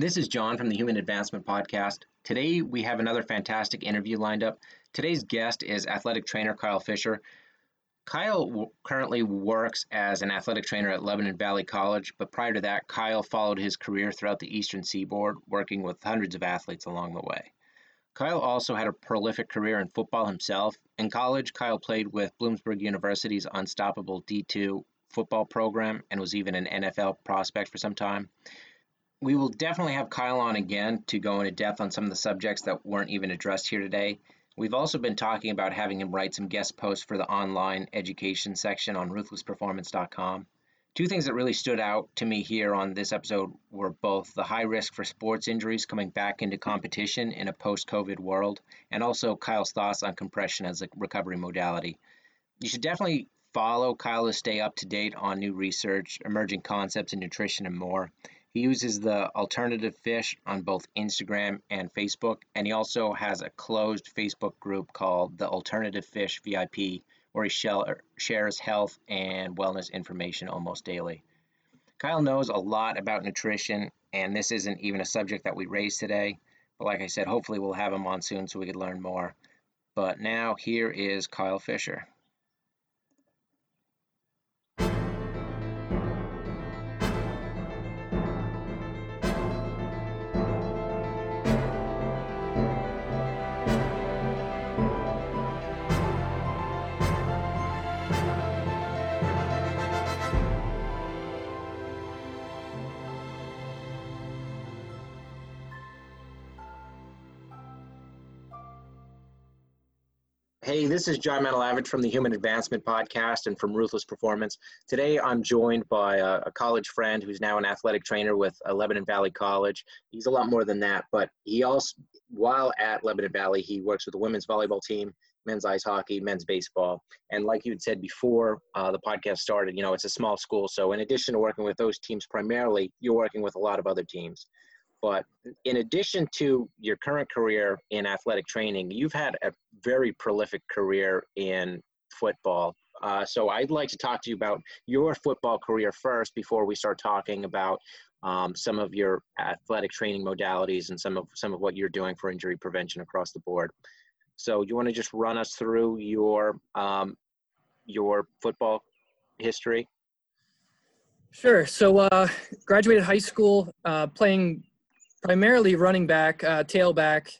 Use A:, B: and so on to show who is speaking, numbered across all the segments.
A: This is John from the Human Advancement Podcast. Today we have another fantastic interview lined up. Today's guest is athletic trainer Kyle Fisher. Kyle w- currently works as an athletic trainer at Lebanon Valley College, but prior to that, Kyle followed his career throughout the Eastern Seaboard, working with hundreds of athletes along the way. Kyle also had a prolific career in football himself. In college, Kyle played with Bloomsburg University's unstoppable D2 football program and was even an NFL prospect for some time. We will definitely have Kyle on again to go into depth on some of the subjects that weren't even addressed here today. We've also been talking about having him write some guest posts for the online education section on ruthlessperformance.com. Two things that really stood out to me here on this episode were both the high risk for sports injuries coming back into competition in a post COVID world, and also Kyle's thoughts on compression as a recovery modality. You should definitely follow Kyle to stay up to date on new research, emerging concepts in nutrition, and more. He uses the alternative fish on both Instagram and Facebook, and he also has a closed Facebook group called the Alternative Fish VIP, where he er, shares health and wellness information almost daily. Kyle knows a lot about nutrition, and this isn't even a subject that we raised today. But like I said, hopefully we'll have him on soon so we could learn more. But now here is Kyle Fisher. Hey, this is John Matalavich from the Human Advancement Podcast and from Ruthless Performance. Today I'm joined by a, a, college friend who's now an athletic trainer with uh, Lebanon Valley College. He's a lot more than that, but he also, while at Lebanon Valley, he works with the women's volleyball team, men's ice hockey, men's baseball. And like you had said before uh, the podcast started, you know, it's a small school. So in addition to working with those teams primarily, you're working with a lot of other teams. But in addition to your current career in athletic training, you've had a very prolific career in football. Uh, so I'd like to talk to you about your football career first before we start talking about um, some of your athletic training modalities and some of some of what you're doing for injury prevention across the board. So you want to just run us through your um, your football history?
B: Sure. So uh, graduated high school uh, playing primarily running back, uh, tailback,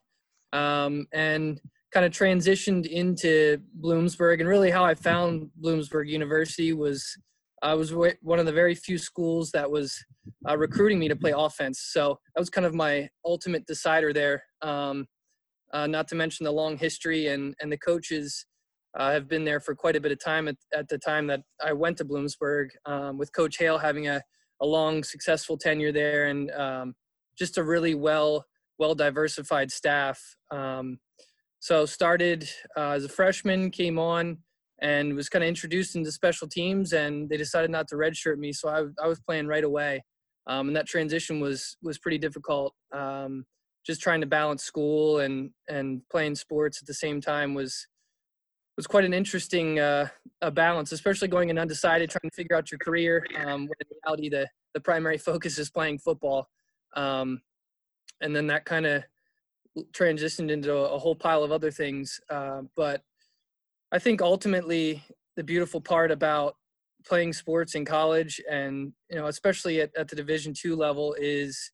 B: um, and kind of transitioned into Bloomsburg. And really, how I found Bloomsburg University was I was one of the very few schools that was uh, recruiting me to play offense. So that was kind of my ultimate decider there. Um, uh, not to mention the long history and and the coaches uh, have been there for quite a bit of time at, at the time that I went to Bloomsburg um, with Coach Hale having a, a long successful tenure there and um, just a really well well diversified staff. Um, so started uh, as a freshman, came on and was kind of introduced into special teams, and they decided not to redshirt me, so I, I was playing right away, um, and that transition was was pretty difficult. Um, just trying to balance school and and playing sports at the same time was was quite an interesting uh, a balance, especially going in undecided, trying to figure out your career. Um, when in reality, the the primary focus is playing football. Um, and then that kind of transitioned into a, whole pile of other things. Uh, but I think ultimately the beautiful part about playing sports in college and you know especially at, at the division two level is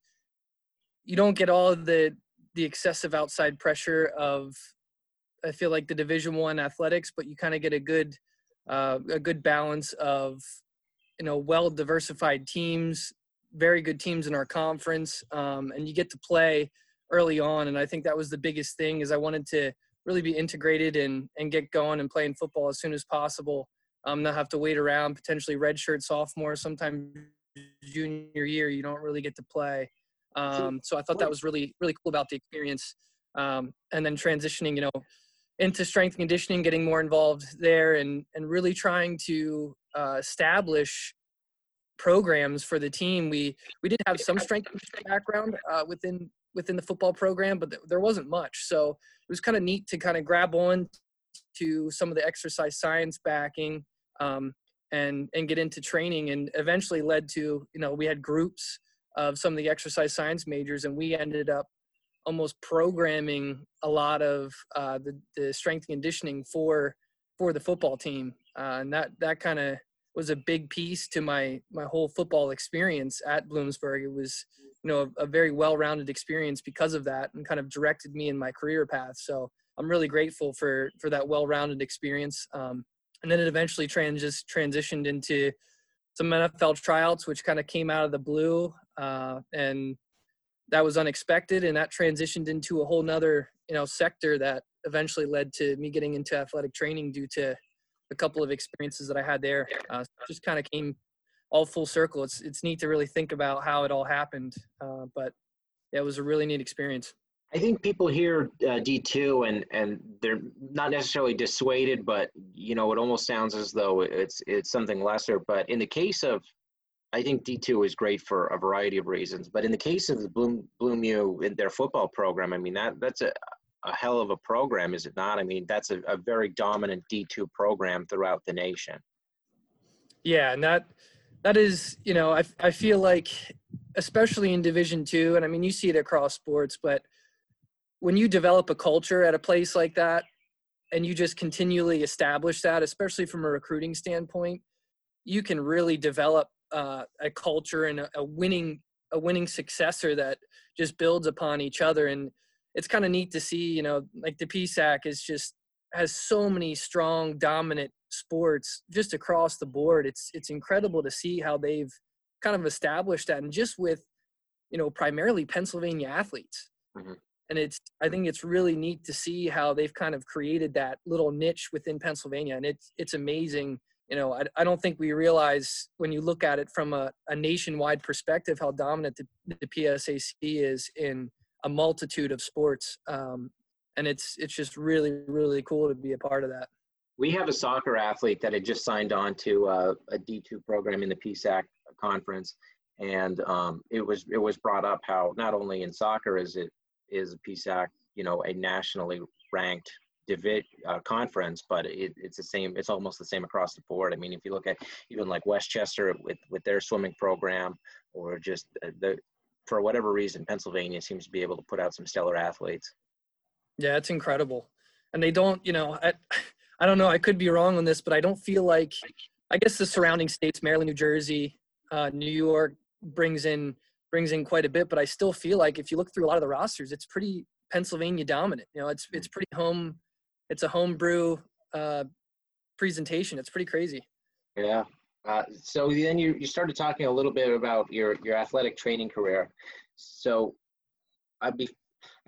B: you don't get all the the excessive outside pressure of i feel like the division one athletics but you kind of get a good uh, a good balance of you know well diversified teams very good teams in our conference, um, and you get to play early on. And I think that was the biggest thing is I wanted to really be integrated and and get going and playing football as soon as possible. Um, not have to wait around, potentially redshirt sophomore, sometimes junior year, you don't really get to play. Um, so I thought that was really really cool about the experience. Um, and then transitioning, you know, into strength conditioning, getting more involved there, and and really trying to uh, establish programs for the team. We we did have some strength background uh, within within the football program, but th- there wasn't much. So it was kind of neat to kind of grab on to some of the exercise science backing um, and and get into training, and eventually led to you know we had groups of some of the exercise science majors, and we ended up almost programming a lot of uh, the, the strength and conditioning for for the football team, uh, and that that kind of was a big piece to my my whole football experience at Bloomsburg. It was you know a, a very well-rounded experience because of that, and kind of directed me in my career path. So I'm really grateful for for that well-rounded experience. Um, and then it eventually trans- transitioned into some NFL tryouts, which kind of came out of the blue, uh, and that was unexpected, and that transitioned into a whole nother you know sector that eventually led to me getting into athletic training due to a couple of experiences that I had there. Uh, just kind of came all full circle. It's it's neat to really think about how it all happened, uh, but yeah, it was a really neat experience.
A: I think people hear uh, D two and and they're not necessarily dissuaded, but you know it almost sounds as though it's it's something lesser. But in the case of, I think D two is great for a variety of reasons. But in the case of the Bloom Bloom U in their football program, I mean that that's a a hell of a program, is it not? I mean that's a, a very dominant D two program throughout the nation.
B: Yeah, and that that is you know I I feel like especially in Division two, and I mean you see it across sports, but when you develop a culture at a place like that and you just continually establish that especially from a recruiting standpoint you can really develop uh, a culture and a, a, winning a winning successor that just builds upon each other and it's kind of neat to see you know like the psac is just has so many strong dominant sports just across the board. It's it's incredible to see how they've kind of established that and just with you know primarily pennsylvania athletes. Mm-hmm. And it's i think it's really neat to see how they've kind of created that little niche within pennsylvania and it's it's amazing you know. I, I don't think we realize when you look at it from a, a nationwide perspective how dominant the, the psac is in a multitude of sports um, and it's it's just really really cool to be a part of that
A: we have a soccer athlete that had just signed on to uh, a d2 program in the psac conference and um, it was it was brought up how not only in soccer is it is a PSAC, you know, a nationally ranked divi- uh, conference, but it, it's the same. It's almost the same across the board. I mean, if you look at even like West Chester with with their swimming program, or just uh, the for whatever reason, Pennsylvania seems to be able to put out some stellar athletes.
B: Yeah, it's incredible, and they don't. You know, I, I don't know. I could be wrong on this, but I don't feel like. I guess the surrounding states, Maryland, New Jersey, uh, New York, brings in brings in quite a bit, but I still feel like if you look through a lot of the rosters, it's pretty Pennsylvania dominant. You know, it's it's pretty home. It's a homebrew uh, presentation. It's pretty crazy.
A: Yeah. Uh, so then you, you started talking a little bit about your, your athletic training career. So I'd be,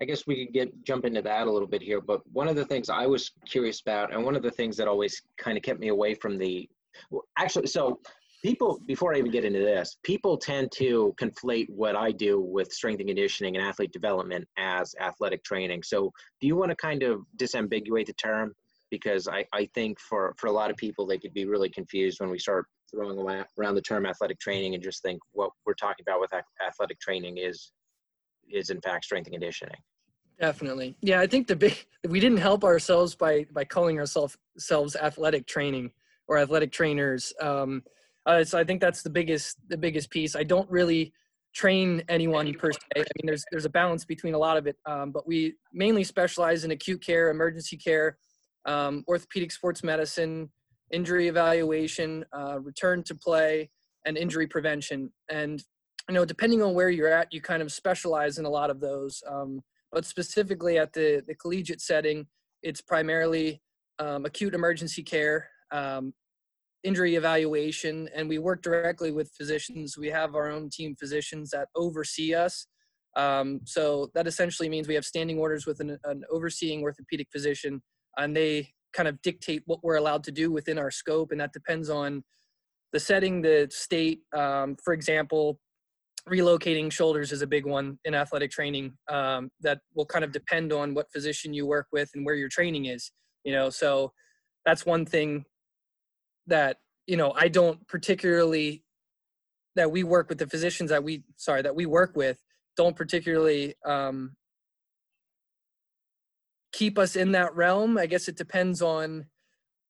A: I guess we could get jump into that a little bit here. But one of the things I was curious about, and one of the things that always kind of kept me away from the, well, actually, so people before i even get into this people tend to conflate what i do with strength and conditioning and athlete development as athletic training so do you want to kind of disambiguate the term because i, I think for, for a lot of people they could be really confused when we start throwing around the term athletic training and just think what we're talking about with athletic training is is in fact strength and conditioning
B: definitely yeah i think the big we didn't help ourselves by by calling ourselves selves athletic training or athletic trainers um, uh, so I think that's the biggest the biggest piece. I don't really train anyone per se. I mean, there's there's a balance between a lot of it, um, but we mainly specialize in acute care, emergency care, um, orthopedic sports medicine, injury evaluation, uh, return to play, and injury prevention. And you know, depending on where you're at, you kind of specialize in a lot of those. Um, but specifically at the the collegiate setting, it's primarily um, acute emergency care, um, injury evaluation and we work directly with physicians we have our own team physicians that oversee us um, so that essentially means we have standing orders with an, an, overseeing orthopedic physician and they kind of dictate what we're allowed to do within our scope and that depends on the setting the state. Um, for example relocating shoulders is a big one in athletic training um, that will kind of depend on what physician you work with and where your training is you know? So that's one thing that you know i don't particularly that we work with the physicians that we sorry that we work with don't particularly um, keep us in that realm i guess it depends on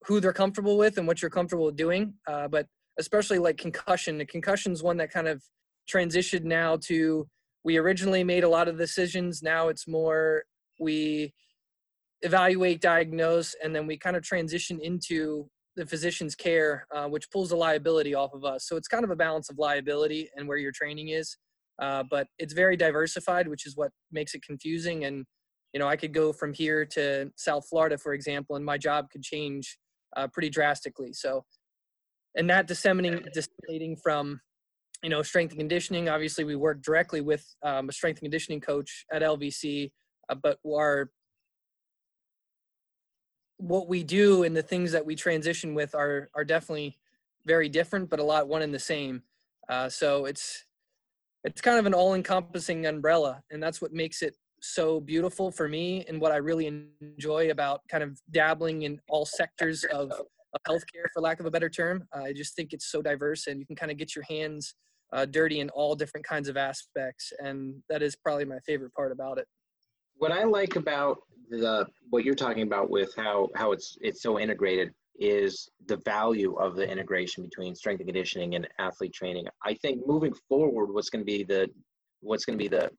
B: who they're comfortable with and what you're comfortable doing uh, but especially like concussion the concussion is one that kind of transitioned now to we originally made a lot of decisions. Now it's more we evaluate, diagnose, and then we kind of transition into the physician's care, uh, which pulls the liability off of us. So it's kind of a balance of liability and where your training is. Uh, but it's very diversified, which is what makes it confusing. And you know, I could go from here to South Florida, for example, and my job could change uh, pretty drastically. So, and that disseminating disseminating from you know strength and conditioning. Obviously, we work directly with um, a strength and conditioning coach at LVC, uh, but our what we do and the things that we transition with are are definitely very different, but a lot one and the same. Uh, so it's it's kind of an all-encompassing umbrella, and that's what makes it so beautiful for me and what I really enjoy about kind of dabbling in all sectors of, of healthcare, for lack of a better term. Uh, I just think it's so diverse, and you can kind of get your hands uh, dirty in all different kinds of aspects, and that is probably my favorite part about it.
A: What I like about the what you're talking about with how how it's it's so integrated is the value of the integration between strength and conditioning and athlete training. I think moving forward, what's going to be the what's going to be the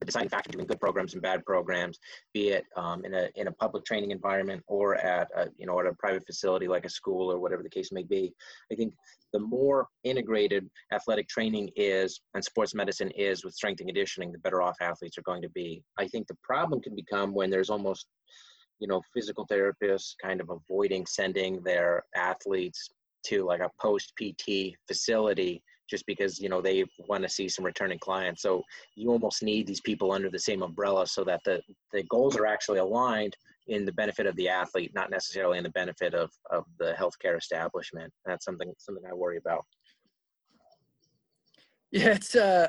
A: the deciding factor between good programs and bad programs, be it um, in a in a public training environment or at a, you know at a private facility like a school or whatever the case may be. I think the more integrated athletic training is and sports medicine is with strength and conditioning, the better off athletes are going to be. I think the problem can become when there's almost you know physical therapists kind of avoiding sending their athletes to like a post PT facility just because you know they want to see some returning clients. So you almost need these people under the same umbrella so that the the goals are actually aligned in the benefit of the athlete not necessarily in the benefit of of the healthcare establishment. That's something something i worry about.
B: Yeah it's uh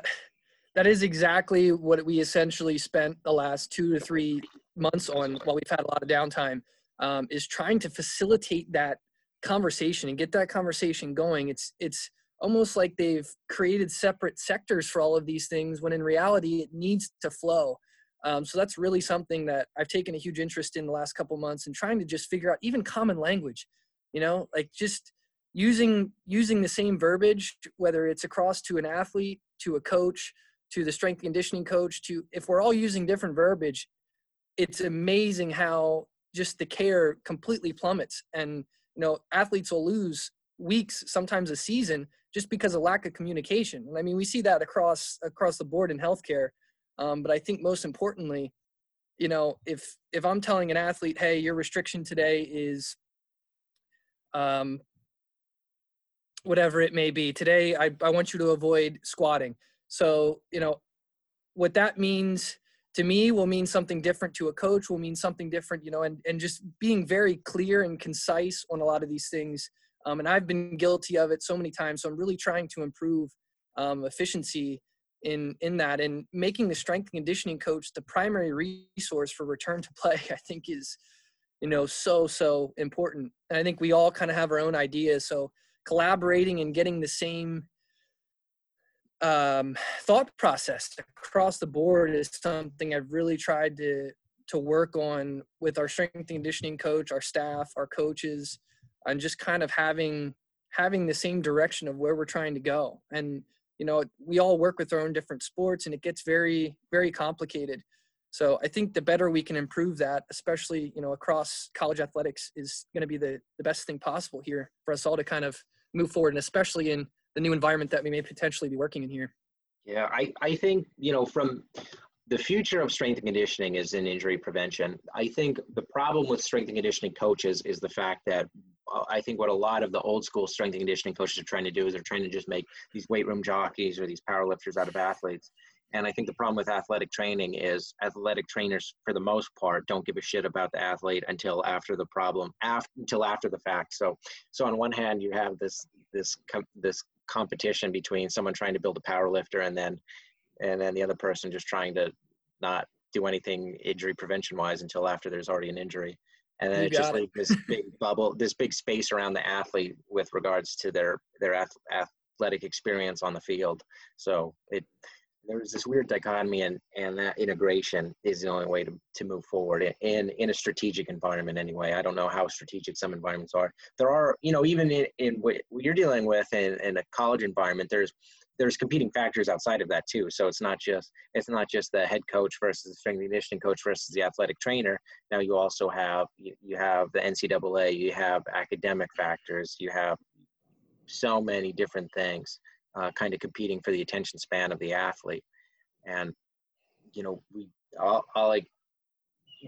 B: that is exactly what we essentially spent the last two to three months on while we've had a lot of downtime um, is trying to facilitate that conversation and get that conversation going. It's it's almost like they've created separate sectors for all of these things when in reality it needs to flow. Um, so that's really something that i've taken a huge interest in the last couple months and trying to just figure out even common language you know like just using using the same verbiage whether it's across to an athlete to a coach to the strength conditioning coach to if we're all using different verbiage it's amazing how just the care completely plummets. And you know athletes will lose weeks sometimes a season just because of lack of communication. I mean, we see that across across the board in healthcare. Um, but I think most importantly, you know, if if I'm telling an athlete, hey, your restriction today is um, whatever it may be. Today, I, I want you to avoid squatting. So, you know, what that means to me will mean something different to a coach, will mean something different, you know, and, and just being very clear and concise on a lot of these things um, and I've been guilty of it so many times. So I'm really trying to improve um, efficiency in in that and making the strength and conditioning coach the primary resource for return to play. I think is you know so so important. And I think we all kind of have our own ideas. So collaborating and getting the same um, thought process across the board is something I've really tried to to work on with our strength and conditioning coach, our staff, our coaches, and just kind of having having the same direction of where we're trying to go. And you know we all work with our own different sports and it gets very very complicated. So i think the better we can improve that especially you know across college athletics is going to be the, the best thing possible here for us all to kind of move forward and especially in the new environment that we may potentially be working in here.
A: Yeah i i think you know from the future of strength and conditioning is in injury prevention. I think the problem with strength and conditioning coaches is the fact that uh, I think what a lot of the old school strength and conditioning coaches are trying to do is they're trying to just make these weight room jockeys or these power lifters out of athletes. And I think the problem with athletic training is athletic trainers, for the most part, don't give a shit about the athlete until after the problem, after, until after the fact. So, so on one hand, you have this this this competition between someone trying to build a power lifter and then and then the other person just trying to not do anything injury prevention wise until after there's already an injury. And then you it just leaves this big bubble this big space around the athlete with regards to their their athletic experience on the field. So it there's this weird dichotomy and and that integration is the only way to, to move forward in in a strategic environment anyway. I don't know how strategic some environments are. There are you know even in, in what you're dealing with in, in a college environment there's there's competing factors outside of that too. So it's not just it's not just the head coach versus the strength and conditioning coach versus the athletic trainer. Now you also have you, have the NCAA, you have academic factors, you have so many different things uh, kind of competing for the attention span of the athlete. And you know, we all, all like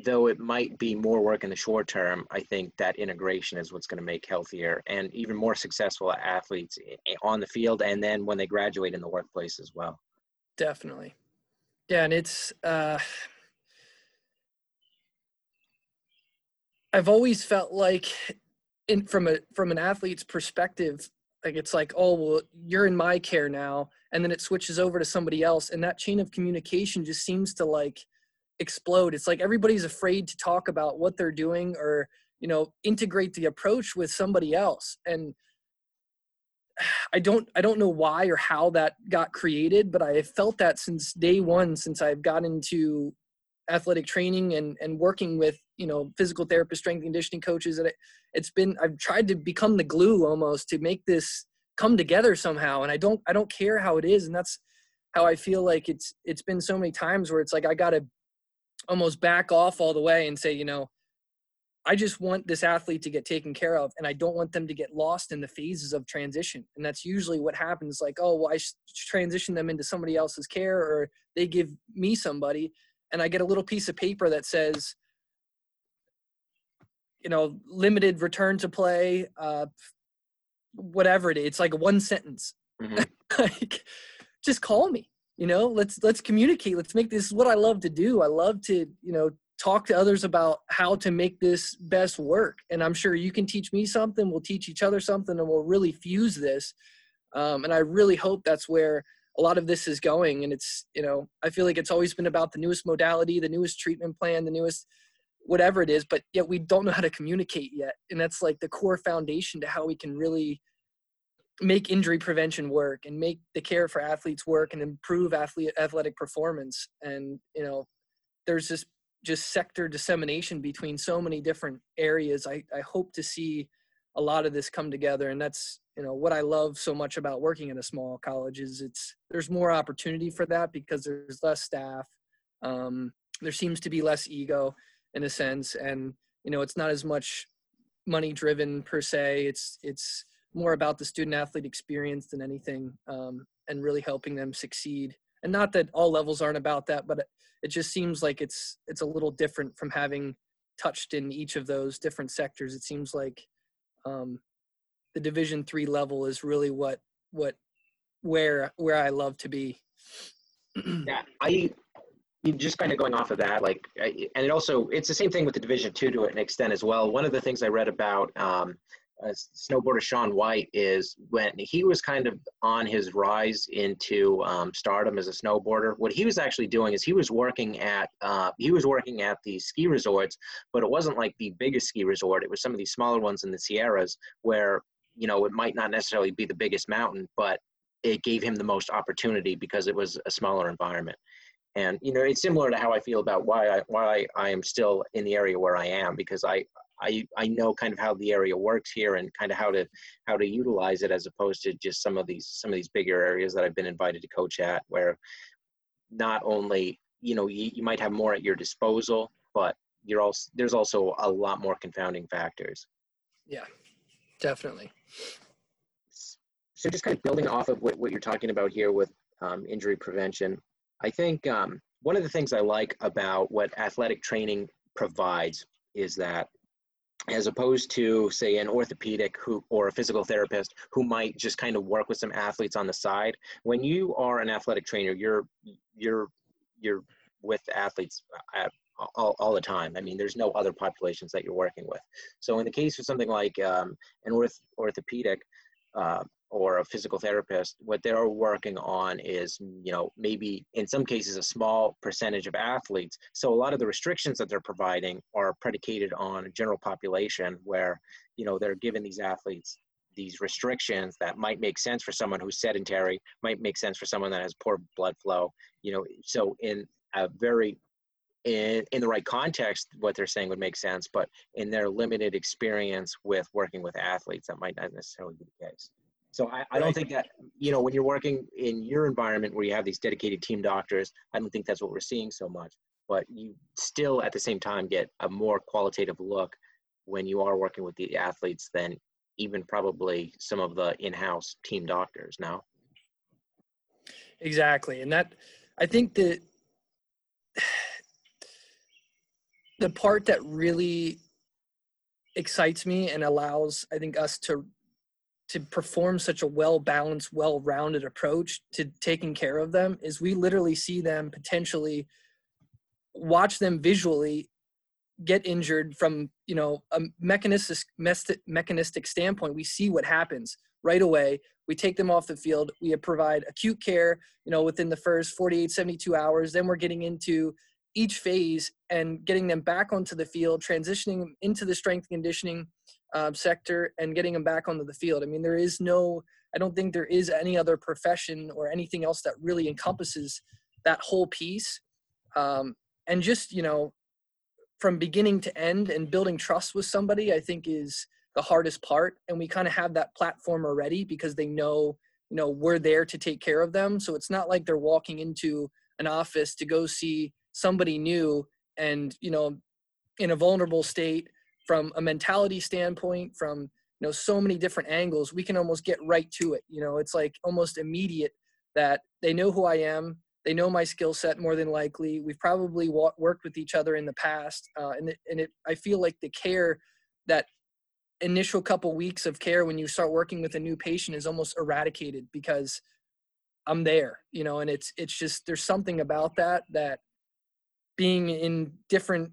A: though it might be more work in the short term, I think that integration is what's going to make healthier and even more successful athletes on the field and then when they graduate in the workplace as well.
B: Definitely. Yeah, and it's uh I've always felt like in from a from an athlete's perspective like it's like oh well you're in my care now and then it switches over to somebody else and that chain of communication just seems to like explode. It's like everybody's afraid to talk about what they're doing or you know integrate the approach with somebody else. And i don't i don't know why or how that got created but i have felt that since day one since i've got into athletic training and and working with you know physical therapists strength conditioning coaches and it, it's been i've tried to become the glue almost to make this come together somehow. And i don't i don't care how it is. And that's how i feel like it's it's been so many times where it's like i gotta almost back off all the way and say, you know, I just want this athlete to get taken care of, and I don't want them to get lost in the phases of transition. And that's usually what happens. Like, oh, well, I transition them into somebody else's care, or they give me somebody, and I get a little piece of paper that says, you know, limited return to play, uh, whatever it is. It's like one sentence. Mm-hmm. like, just call me you know let's let's communicate. Let's make this what i love to do. I love to you know talk to others about how to make this best work. And i'm sure you can teach me something. We'll teach each other something and we'll really fuse this. Um, and i really hope that's where a lot of this is going. And it's you know i feel like it's always been about the newest modality the newest treatment plan the newest whatever it is but yet we don't know how to communicate yet. And that's like the core foundation to how we can really make injury prevention work and make the care for athletes work and improve athlete athletic performance. And you know there's this just sector dissemination between so many different areas. I i hope to see a lot of this come together. And that's you know what i love so much about working in a small college is it's there's more opportunity for that because there's less staff. Um, there seems to be less ego in a sense. And you know it's not as much money driven per se. It's it's more about the student athlete experience than anything um, and really helping them succeed. And not that all levels aren't about that but it just seems like it's it's a little different from having touched in each of those different sectors. It seems like um, the division three level is really what what where where i love to be.
A: Yeah i just kind of going off of that like and it also it's the same thing with the division two to an extent as well. One of the things i read about um, uh, snowboarder Shaun White is when he was kind of on his rise into um, stardom as a snowboarder. What he was actually doing is he was working at uh, he was working at the ski resorts, but it wasn't like the biggest ski resort. It was some of these smaller ones in the Sierras where you know it might not necessarily be the biggest mountain, but it gave him the most opportunity because it was a smaller environment. And you know, it's similar to how I feel about why I why I am still in the area where I am because I I, I know kind of how the area works here and kind of how to how to utilize it as opposed to just some of these some of these bigger areas that I've been invited to coach at where not only you know you, you might have more at your disposal but you're also there's also a lot more confounding factors.
B: Yeah definitely.
A: So just kind of building off of what, what you're talking about here with um, injury prevention i think um, one of the things i like about what athletic training provides is that as opposed to say an orthopedic who or a physical therapist who might just kind of work with some athletes on the side. When you are an athletic trainer you're you're you're with athletes at, all, all the time. I mean there's no other populations that you're working with. So in the case of something like um, an orth, orthopedic uh, or a physical therapist, what they're working on is, you know, maybe in some cases a small percentage of athletes. So a lot of the restrictions that they're providing are predicated on a general population where, you know, they're giving these athletes these restrictions that might make sense for someone who's sedentary, might make sense for someone that has poor blood flow, you know, so in a very in, in the right context, what they're saying would make sense, but in their limited experience with working with athletes, that might not necessarily be the case. So I, I don't think that, you know, when you're working in your environment where you have these dedicated team doctors, I don't think that's what we're seeing so much. But you still at the same time get a more qualitative look when you are working with the athletes than even probably some of the in-house team doctors now.
B: Exactly. And that I think that the part that really excites me and allows I think us to to perform such a well balanced, well rounded approach to taking care of them is we literally see them potentially watch them visually get injured from you know a mechanistic mechanistic standpoint. We see what happens right away. We take them off the field. We provide acute care you know within the first 48 72 hours. Then we're getting into each phase and getting them back onto the field transitioning them into the strength conditioning um, sector and getting them back onto the field. I mean, there is no, I don't think there is any other profession or anything else that really encompasses that whole piece. Um, and just, you know, from beginning to end and building trust with somebody, I think is the hardest part. And we kind of have that platform already because they know, you know, we're there to take care of them. So it's not like they're walking into an office to go see somebody new and, you know, in a vulnerable state from a mentality standpoint, from you know so many different angles, we can almost get right to it. You know, it's like almost immediate that they know who I am, they know my skill set more than likely. We've probably wa- worked with each other in the past, uh, and it, and it I feel like the care that initial couple weeks of care when you start working with a new patient is almost eradicated because I'm there, you know, and it's it's just there's something about that that being in different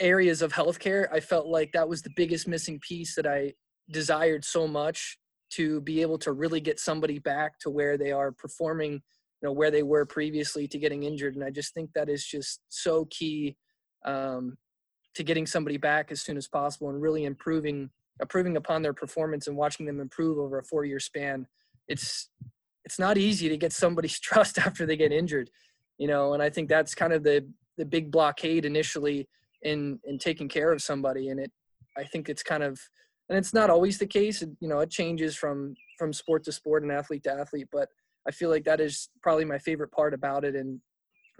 B: areas of healthcare, I felt like that was the biggest missing piece that I desired so much to be able to really get somebody back to where they are performing, you know, where they were previously to getting injured. And I just think that is just so key um, to getting somebody back as soon as possible and really improving, improving upon their performance and watching them improve over a four-year span. It's it's not easy to get somebody's trust after they get injured, you know. And I think that's kind of the the big blockade initially in in taking care of somebody. And it i think it's kind of and it's not always the case. You know it changes from from sport to sport and athlete to athlete but i feel like that is probably my favorite part about it and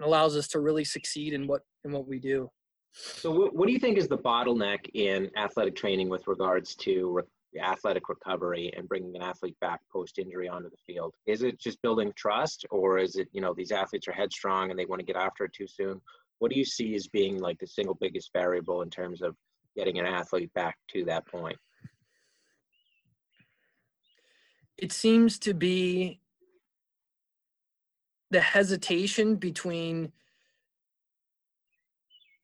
B: allows us to really succeed in what in what we do.
A: So what, what do you think is the bottleneck in athletic training with regards to re- athletic recovery and bringing an athlete back post injury onto the field? Is it just building trust or is it you know these athletes are headstrong and they want to get after it too soon what do you see as being like the single biggest variable in terms of getting an athlete back to that point?
B: It seems to be the hesitation between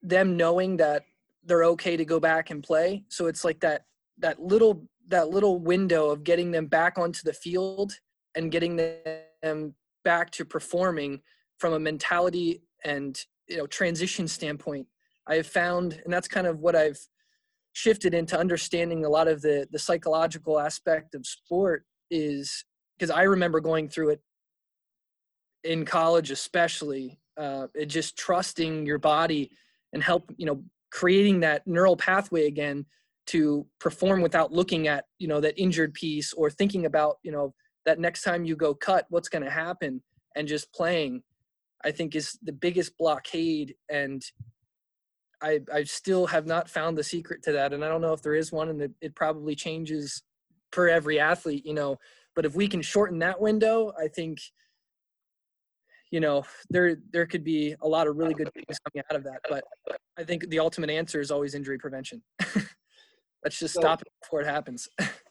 B: them knowing that they're okay to go back and play. So it's like that that little that little window of getting them back onto the field and getting them back to performing from a mentality and you know transition standpoint i have found and that's kind of what i've shifted into understanding a lot of the the psychological aspect of sport is because i remember going through it in college especially uh, just trusting your body and help you know creating that neural pathway again to perform without looking at you know that injured piece or thinking about you know that next time you go cut what's going to happen and just playing I think is the biggest blockade and I I still have not found the secret to that and I don't know if there is one and it, it probably changes per every athlete you know but if we can shorten that window I think you know there there could be a lot of really good things coming out of that but I think the ultimate answer is always injury prevention. Let's just so, stop it before it happens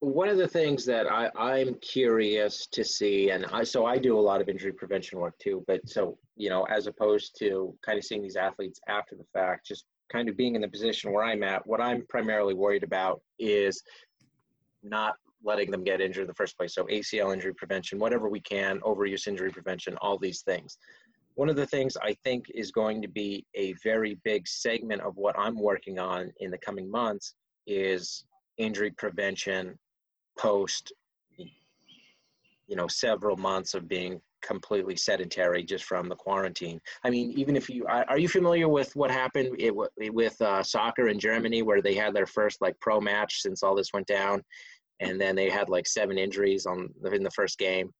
A: one of the things that I, I'm curious to see, and I, so I do a lot of injury prevention work too, but so, you know, as opposed to kind of seeing these athletes after the fact, just kind of being in the position where I'm at, what I'm primarily worried about is not letting them get injured in the first place. So ACL injury prevention, whatever we can, overuse injury prevention, all these things. One of the things I think is going to be a very big segment of what I'm working on in the coming months is injury prevention post you know several months of being completely sedentary just from the quarantine. I mean, even if you are you familiar with what happened it, with uh, soccer in Germany, where they had their first like pro match since all this went down, and then they had like seven injuries on in the first game.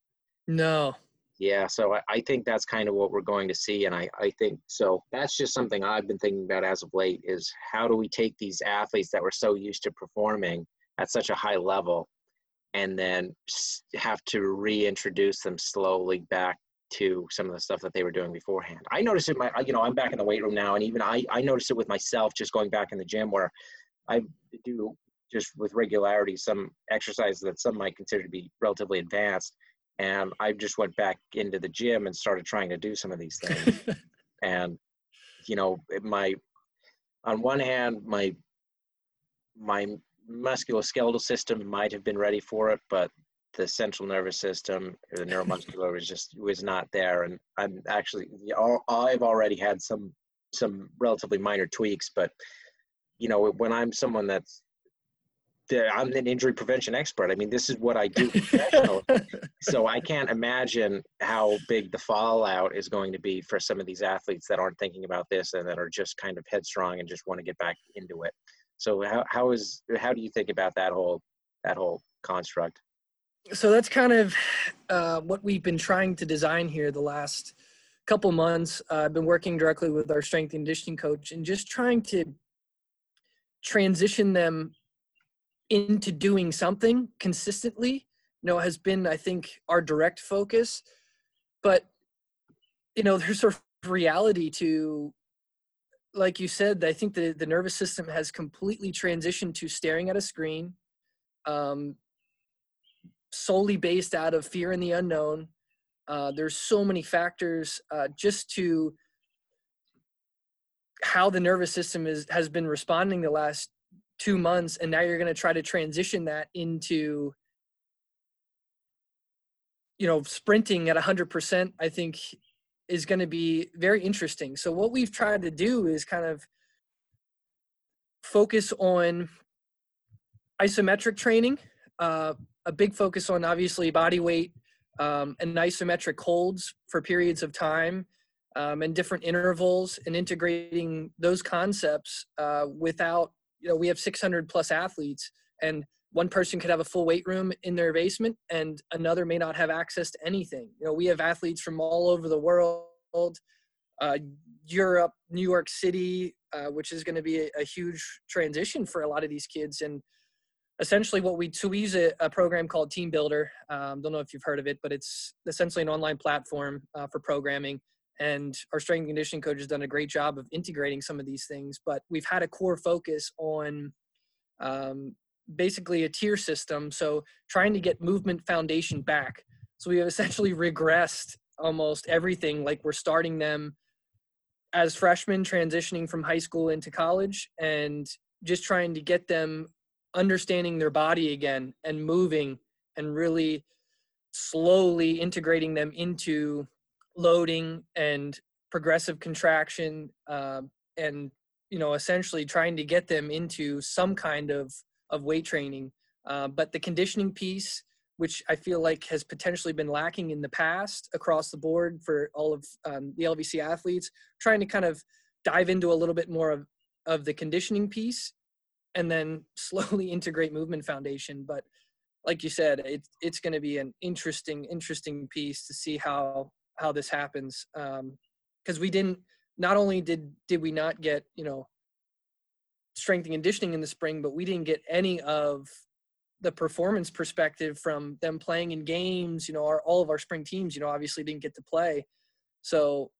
B: No.
A: Yeah, so I, I think that's kind of what we're going to see, and I, I think so. That's just something I've been thinking about as of late: is how do we take these athletes that were so used to performing at such a high level, and then have to reintroduce them slowly back to some of the stuff that they were doing beforehand. I noticed it my you know, I'm back in the weight room now and even I I noticed it with myself just going back in the gym where I do just with regularity some exercises that some might consider to be relatively advanced and I just went back into the gym and started trying to do some of these things. and you know, my on one hand my my musculoskeletal system might have been ready for it, but the central nervous system or the neuromuscular was just was not there and i'm actually i've already had some some relatively minor tweaks but you know when i'm someone that's I'm an injury prevention expert. I mean, this is what I do so I can't imagine how big the fallout is going to be for some of these athletes that aren't thinking about this and that are just kind of headstrong and just want to get back into it. So how how is how do you think about that whole that whole construct?
B: so that's kind of uh, what we've been trying to design here the last couple months. Uh, I've been working directly with our strength and conditioning coach and just trying to transition them into doing something consistently. You know, has been I think our direct focus, but you know, there's sort of reality to like you said, I think the, the nervous system has completely transitioned to staring at a screen, um, solely based out of fear and the unknown. Uh, there's so many factors uh, just to how the nervous system is has been responding the last two months, and now you're going to try to transition that into you know sprinting at 100%. I think is going to be very interesting. So what we've tried to do is kind of focus on isometric training. Uh, a big focus on obviously body weight um, and isometric holds for periods of time um, and different intervals and integrating those concepts uh, without you know we have 600 plus athletes and one person could have a full weight room in their basement and another may not have access to anything. You know we have athletes from all over the world uh, europe new york city uh, which is going to be a, a, huge transition for a lot of these kids. And essentially what we so we use a, a program called TeamBuildr um, don't know if you've heard of it but it's essentially an online platform uh, for programming. And our strength and conditioning coach has done a great job of integrating some of these things but we've had a core focus on um, basically a tier system so trying to get movement foundation back. So we have essentially regressed almost everything like we're starting them as freshmen transitioning from high school into college and just trying to get them understanding their body again and moving and really slowly integrating them into loading and progressive contraction uh, and you know essentially trying to get them into some kind of of weight training. Uh, but the conditioning piece which i feel like has potentially been lacking in the past across the board for all of um, the lvc athletes trying to kind of dive into a little bit more of, of the conditioning piece and then slowly integrate movement foundation. But like you said it's it's going to be an interesting interesting piece to see how how this happens. Because um, we didn't not only did did we not get you know strength and conditioning in the spring but we didn't get any of the performance perspective from them playing in games you know our all of our spring teams you know obviously didn't get to play so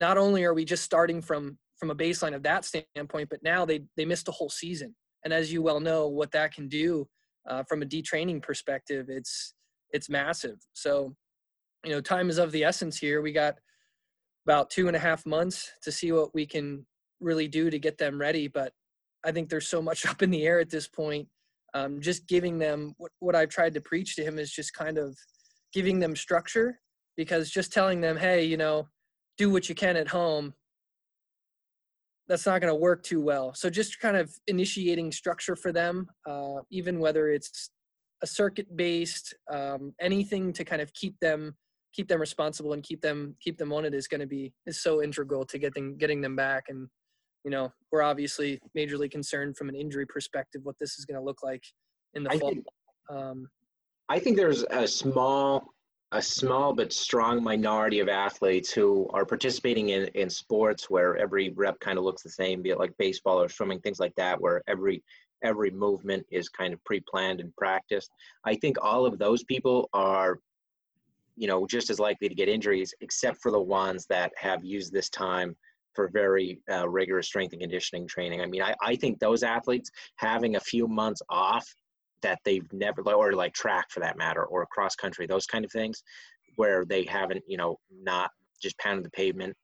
B: not only are we just starting from from a baseline of that standpoint, but now they they missed a whole season. And as you well know, what that can do uh, from a detraining perspective, it's it's massive. So, you know, time is of the essence here. We got about two and a half months to see what we can really do to get them ready. But I think there's so much up in the air at this point. Um, just giving them what, what I've tried to preach to him is just kind of giving them structure because just telling them, hey, you know, do what you can at home that's not going to work too well. So just kind of initiating structure for them, uh, even whether it's a circuit based, um, anything to kind of keep them keep them responsible and keep them keep them on it is going to be is so integral to getting getting them back. And you know we're obviously majorly concerned from an injury perspective what this is going to look like in the
A: I
B: fall.
A: Think,
B: Um,
A: I think there's a small, a small but strong minority of athletes who are participating in, in sports where every rep kind of looks the same, be it like baseball or swimming, things like that, where every every movement is kind of pre-planned and practiced. I think all of those people are, you know, just as likely to get injuries, except for the ones that have used this time for very uh, rigorous strength and conditioning training. I mean, I, I think those athletes having a few months off that they've never, or like track for that matter, or cross country, those kind of things, where they haven't, you know, not just pounded the pavement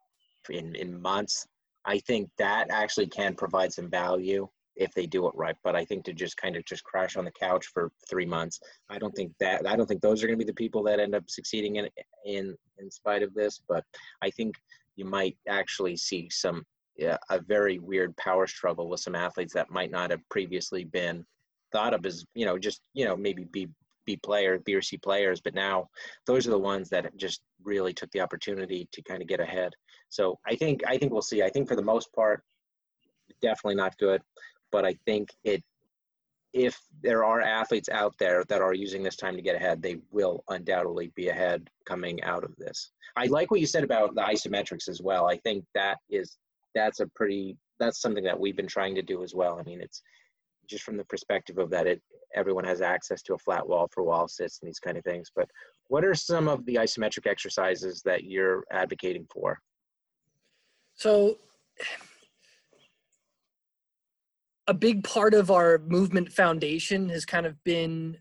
A: in, in months. I think that actually can provide some value if they do it right. But I think to just kind of just crash on the couch for three months, I don't think that I don't think those are going to be the people that end up succeeding in in in spite of this. But I think you might actually see some yeah, a very weird power struggle with some athletes that might not have previously been thought of as you know just you know maybe B B players B or C players, but now those are the ones that just really took the opportunity to kind of get ahead. So I think I think we'll see. I think for the most part, definitely not good, but I think it if there are athletes out there that are using this time to get ahead, they will undoubtedly be ahead coming out of this. I like what you said about the isometrics as well. I think that is that's a pretty that's something that we've been trying to do as well. I mean, it's just from the perspective of that it everyone has access to a flat wall for wall sits and these kind of things. But what are some of the isometric exercises that you're advocating for?
B: So a big part of our movement foundation has kind of been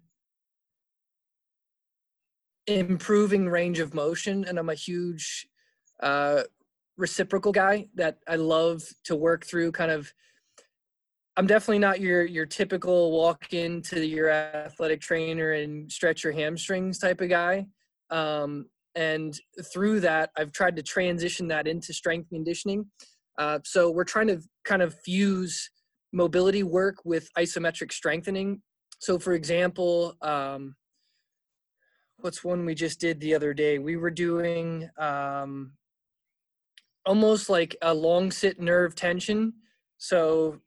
B: improving range of motion and i'm a huge uh, reciprocal guy that i love to work through kind of i'm definitely not your your typical walk into your athletic trainer and stretch your hamstrings type of guy. Um, and through that i've tried to transition that into strength conditioning. Uh, so we're trying to kind of fuse mobility work with isometric strengthening. So, for example, um, what's one we just did the other day? We were doing um, almost like a long sit nerve tension. So,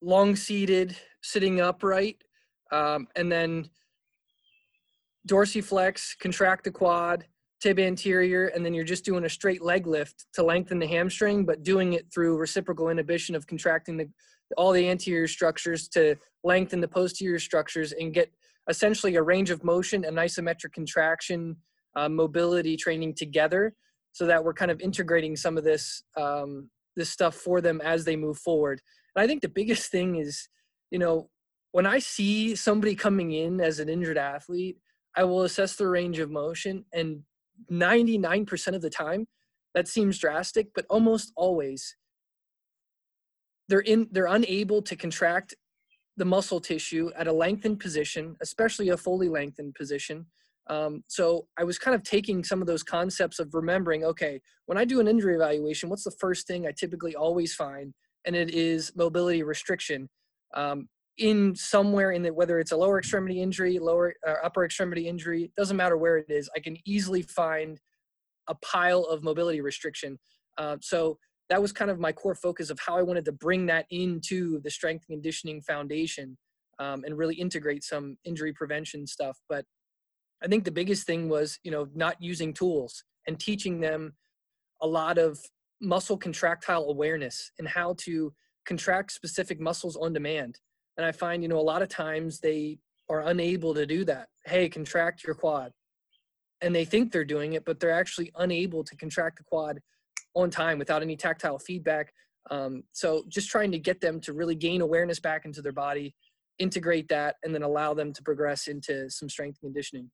B: long seated, sitting upright, um, and then dorsiflex, contract the quad, tib anterior, and then you're just doing a straight leg lift to lengthen the hamstring, but doing it through reciprocal inhibition of contracting the all the anterior structures to lengthen the posterior structures and get essentially a range of motion and isometric contraction uh, mobility training together so that we're kind of integrating some of this um, this stuff for them as they move forward. And i think the biggest thing is you know when i see somebody coming in as an injured athlete i will assess their range of motion and 99% of the time that seems drastic but almost always they're in they're unable to contract the muscle tissue at a lengthened position, especially a fully lengthened position. Um, so I was kind of taking some of those concepts of remembering, okay, when I do an injury evaluation, what's the first thing I typically always find? And it is mobility restriction. Um, in somewhere in the whether it's a lower extremity injury, lower uh, upper extremity injury, doesn't matter where it is. I can easily find a pile of mobility restriction. Uh, so that was kind of my core focus of how I wanted to bring that into the strength and conditioning foundation um, and really integrate some injury prevention stuff. But I think the biggest thing was, you know, not using tools and teaching them a lot of muscle contractile awareness and how to contract specific muscles on demand. And I find, you know, a lot of times they are unable to do that. Hey, contract your quad. And they think they're doing it, but they're actually unable to contract the quad on time without any tactile feedback. Um, so just trying to get them to really gain awareness back into their body, integrate that, and then allow them to progress into some strength conditioning.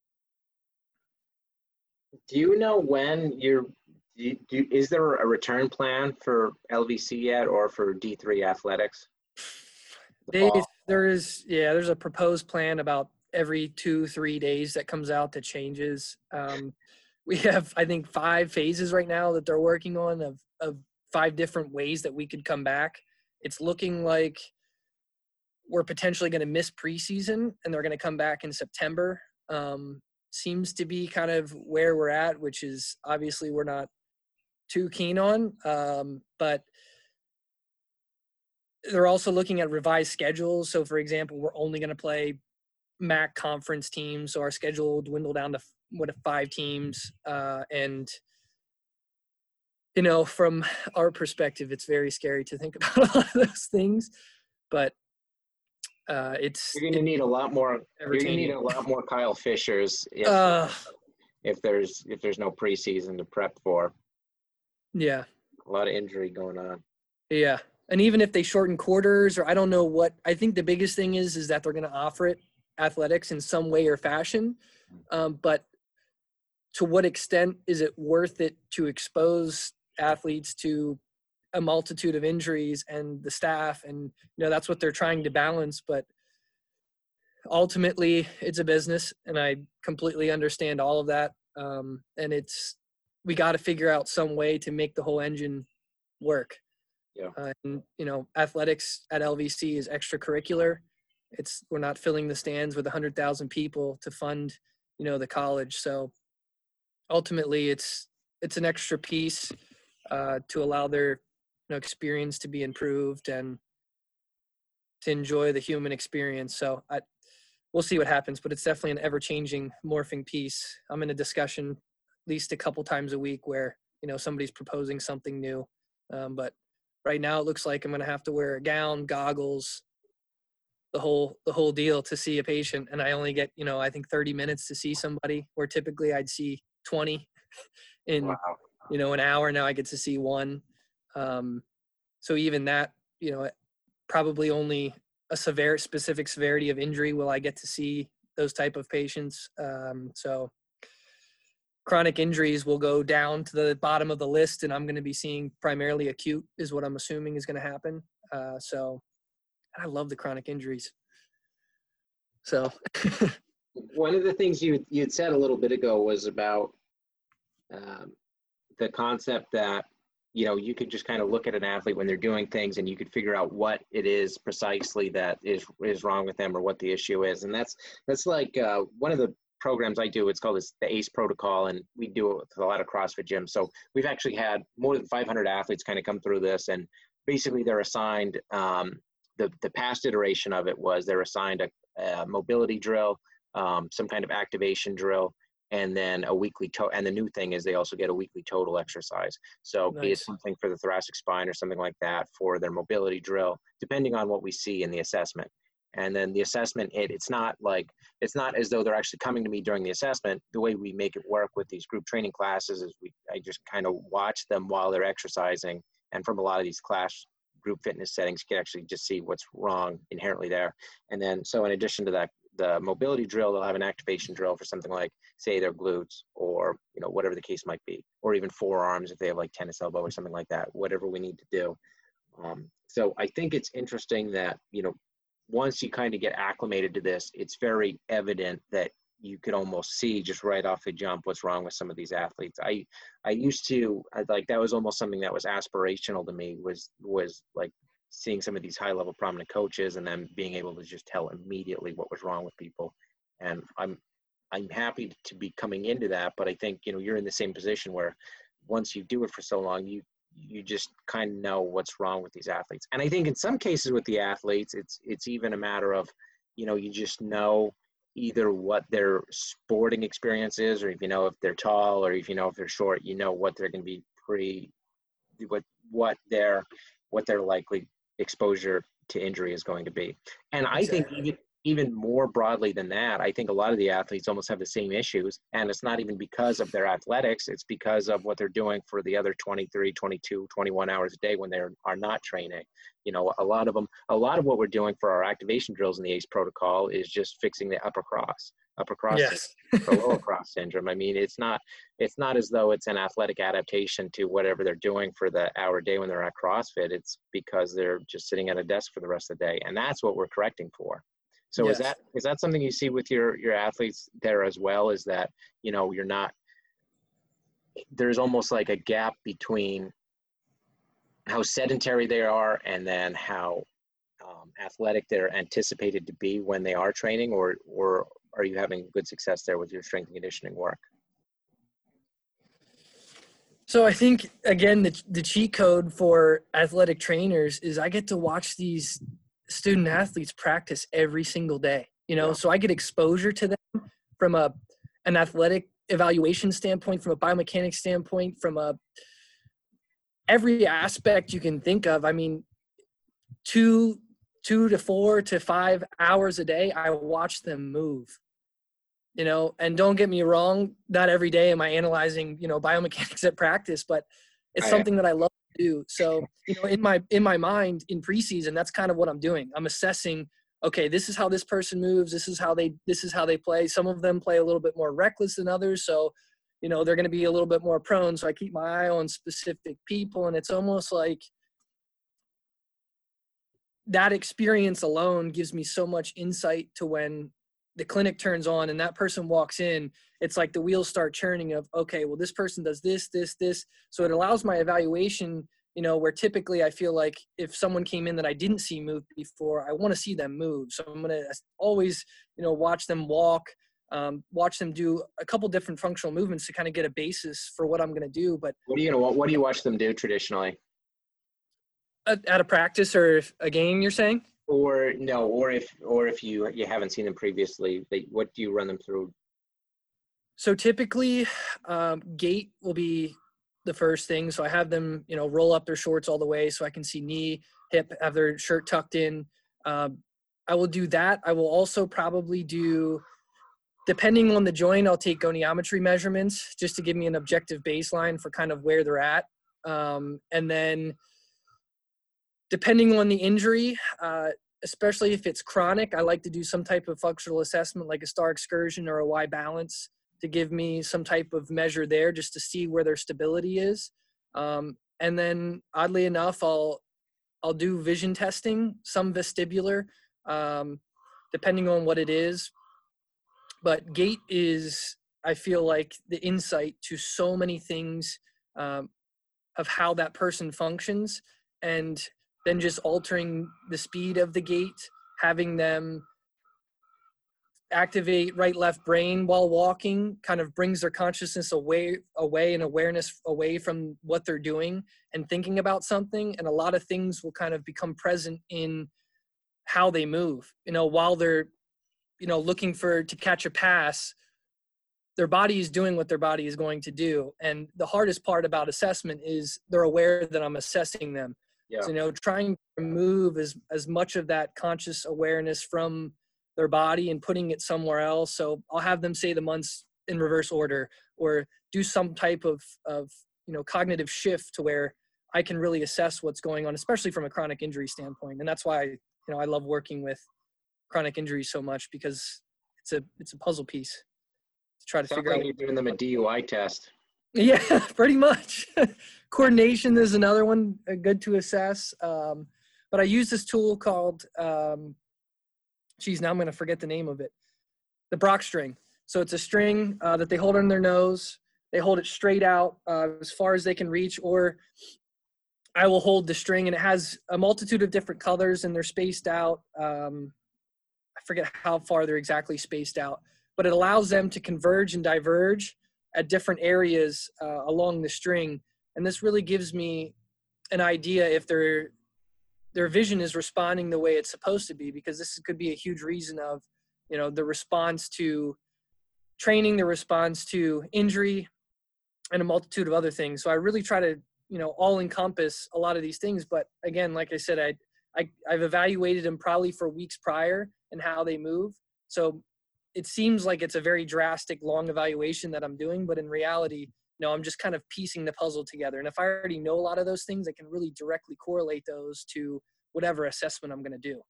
A: Do you know when you're? Do do, is there a return plan for LVC yet, or for D3 athletics?
B: The they, there is, yeah. There's a proposed plan about every two, three days that comes out that changes. Um, we have I think five phases right now that they're working on of of five different ways that we could come back. It's looking like we're potentially going to miss preseason and they're going to come back in September. Um, seems to be kind of where we're at, which is obviously we're not too keen on. Um, but they're also looking at revised schedules. So, for example, we're only going to play MAC conference teams. So our schedule will dwindle down to what five teams, uh, and you know, from our perspective, it's very scary to think about a lot of those things, but uh, it's
A: you're going to need a lot more. You're going to need a lot more Kyle Fishers if, uh, if there's if there's no preseason to prep for.
B: Yeah,
A: a lot of injury going on.
B: Yeah, and even if they shorten quarters or I don't know what, I think the biggest thing is is that they're going to offer it athletics in some way or fashion, um, but to what extent is it worth it to expose athletes to a multitude of injuries and the staff? And you know that's what they're trying to balance but ultimately it's a business and i completely understand all of that. Um, and it's we got to figure out some way to make the whole engine work.
A: Yeah.
B: Uh, and you know athletics at lvc is extracurricular. It's we're not filling the stands with 100000 people to fund you know the college. So ultimately it's it's an extra piece uh, to allow their you know, experience to be improved and to enjoy the human experience. So I, we'll see what happens, but it's definitely an ever-changing, morphing piece. I'm in a discussion at least a couple times a week where you know somebody's proposing something new, um, but right now it looks like I'm going to have to wear a gown, goggles, the whole the whole deal to see a patient, and I only get you know I think 30 minutes to see somebody, where typically I'd see 20 in wow. you know an hour now i get to see one. Um, so even that you know probably only a severe specific severity of injury will i get to see those type of patients. Um, so chronic injuries will go down to the bottom of the list and i'm going to be seeing primarily acute is what i'm assuming is going to happen. Uh, so i love the chronic injuries. So
A: one of the things you you had said a little bit ago was about um, the concept that you know you could just kind of look at an athlete when they're doing things and you could figure out what it is precisely that is is wrong with them or what the issue is. And that's that's like uh, one of the programs i do it's called the ace protocol and we do it with a lot of crossfit gyms. So we've actually had more than 500 athletes kind of come through this and basically they're assigned um, the, the past iteration of it was they're assigned a, a mobility drill um, some kind of activation drill and then a weekly to and the new thing is they also get a weekly total exercise. So nice. be it something for the thoracic spine or something like that for their mobility drill depending on what we see in the assessment. And then the assessment it, it's not like it's not as though they're actually coming to me during the assessment. The way we make it work with these group training classes is we i just kind of watch them while they're exercising and from a lot of these class group fitness settings you can actually just see what's wrong inherently there. And then so in addition to that the mobility drill, they'll have an activation drill for something like, say, their glutes or you know whatever the case might be, or even forearms if they have like tennis elbow or something like that. Whatever we need to do. Um, so I think it's interesting that you know once you kind of get acclimated to this, it's very evident that you could almost see just right off the jump what's wrong with some of these athletes. I I used to I, like that was almost something that was aspirational to me was was like seeing some of these high level prominent coaches and then being able to just tell immediately what was wrong with people. And i'm i'm happy to be coming into that but i think you know you're in the same position where once you do it for so long you you just kind of know what's wrong with these athletes. And i think in some cases with the athletes it's it's even a matter of you know you just know either what their sporting experience is or if you know if they're tall or if you know if they're short you know what they're going to be pre what what they're what they're likely exposure to injury is going to be. And I think even even more broadly than that, I think a lot of the athletes almost have the same issues. And it's not even because of their athletics, it's because of what they're doing for the other 23, 22, 21 hours a day when they are not training. You know, a lot of them, a lot of what we're doing for our activation drills in the ACE protocol is just fixing the upper cross upper cross
B: yes.
A: or lower cross syndrome. I mean, it's not it's not as though it's an athletic adaptation to whatever they're doing for the hour day when they're at CrossFit. It's because they're just sitting at a desk for the rest of the day, and that's what we're correcting for. So yes. is that is that something you see with your your athletes there as well? Is that you know you're not there's almost like a gap between how sedentary they are and then how um, athletic they're anticipated to be when they are training, or or are you having good success there with your strength and conditioning work?
B: So I think again the the cheat code for athletic trainers is I get to watch these student athletes practice every single day. you know, yeah. so I get exposure to them from a an athletic evaluation standpoint, from a biomechanics standpoint, from a every aspect you can think of. I mean, two two to four to five hours a day, I watch them move. You know, and don't get me wrong, not every day am I analyzing, you know, biomechanics at practice, but it's oh, something that I love to do. So, you know, in my in my mind in preseason, that's kind of what I'm doing. I'm assessing, okay, this is how this person moves, this is how they this is how they play. Some of them play a little bit more reckless than others. So, you know, they're gonna be a little bit more prone. So I keep my eye on specific people and it's almost like that experience alone gives me so much insight to when the clinic turns on and that person walks in it's like the wheels start churning of okay well this person does this this this. So it allows my evaluation you know where typically i feel like if someone came in that i didn't see move before i want to see them move. So i'm going to always you know watch them walk um, watch them do a couple different functional movements to kind of get a basis for what i'm going to do but
A: what are you going to what do you watch them do traditionally?
B: At a practice or a game you're saying
A: or no or if or if you you haven't seen them previously they, what do you run them through?
B: So typically um, gait will be the first thing. So i have them you know roll up their shorts all the way so i can see knee hip have their shirt tucked in. Um, i will do that. I will also probably do depending on the joint i'll take goniometry measurements just to give me an objective baseline for kind of where they're at. Um, and then depending on the injury, uh, especially if it's chronic, I like to do some type of functional assessment like a star excursion or a Y balance to give me some type of measure there just to see where their stability is. Um, and then oddly enough, I'll I'll do vision testing, some vestibular, um, depending on what it is. But gait is, I feel like, the insight to so many things um, of how that person functions. And then just altering the speed of the gait, having them activate right left brain while walking kind of brings their consciousness away away and awareness away from what they're doing and thinking about something. And a lot of things will kind of become present in how they move. You know while they're you know looking for to catch a pass their body is doing what their body is going to do. And the hardest part about assessment is they're aware that i'm assessing them yeah. You know, trying to remove as as much of that conscious awareness from their body and putting it somewhere else. So I'll have them say the months in reverse order or do some type of of you know cognitive shift to where I can really assess what's going on, especially from a chronic injury standpoint. And that's why you know I love working with chronic injuries so much because it's a it's a puzzle piece to try to
A: Sounds
B: figure
A: like
B: out.
A: You're doing them a DUI test.
B: Yeah, pretty much. Coordination is another one uh, good to assess. Um, but I use this tool called, um, geez, now I'm going to forget the name of it. The Brock string. So it's a string uh, that they hold on their nose. They hold it straight out uh, as far as they can reach, or I will hold the string, and it has a multitude of different colors, and they're spaced out. Um, I forget how far they're exactly spaced out, but it allows them to converge and diverge at different areas uh, along the string. And this really gives me an idea if their their vision is responding the way it's supposed to be because this could be a huge reason of you know the response to training the response to injury and a multitude of other things. So i really try to you know all encompass a lot of these things. But again like i said i, I i've evaluated them probably for weeks prior and how they move. So it seems like it's a very drastic long evaluation that i'm doing but in reality know i'm just kind of piecing the puzzle together. And if i already know a lot of those things i can really directly correlate those to whatever assessment i'm going to do.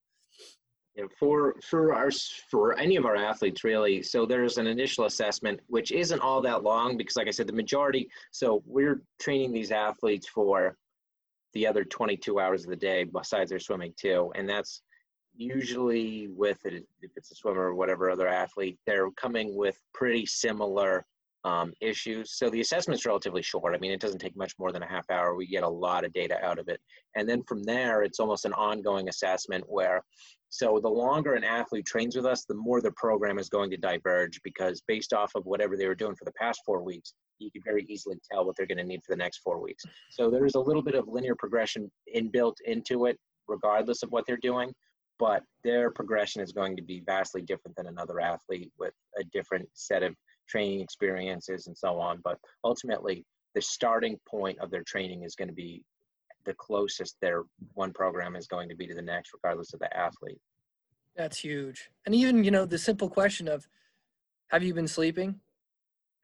A: Yeah, for for our for any of our athletes really so there's an initial assessment which isn't all that long because like i said the majority so we're training these athletes for the other 22 hours of the day besides their swimming too and that's usually with it, if it's a swimmer or whatever other athlete, they're coming with pretty similar um, issues. So the assessment's relatively short. I mean, it doesn't take much more than a half hour. We get a lot of data out of it. And then from there, it's almost an ongoing assessment where, so the longer an athlete trains with us, the more the program is going to diverge because based off of whatever they were doing for the past four weeks, you can very easily tell what they're going to need for the next four weeks. So there's a little bit of linear progression inbuilt into it, regardless of what they're doing but their progression is going to be vastly different than another athlete with a different set of training experiences and so on. But ultimately, the starting point of their training is going to be the closest their one program is going to be to the next, regardless of the athlete.
B: That's huge. And even, you know, the simple question of, have you been sleeping?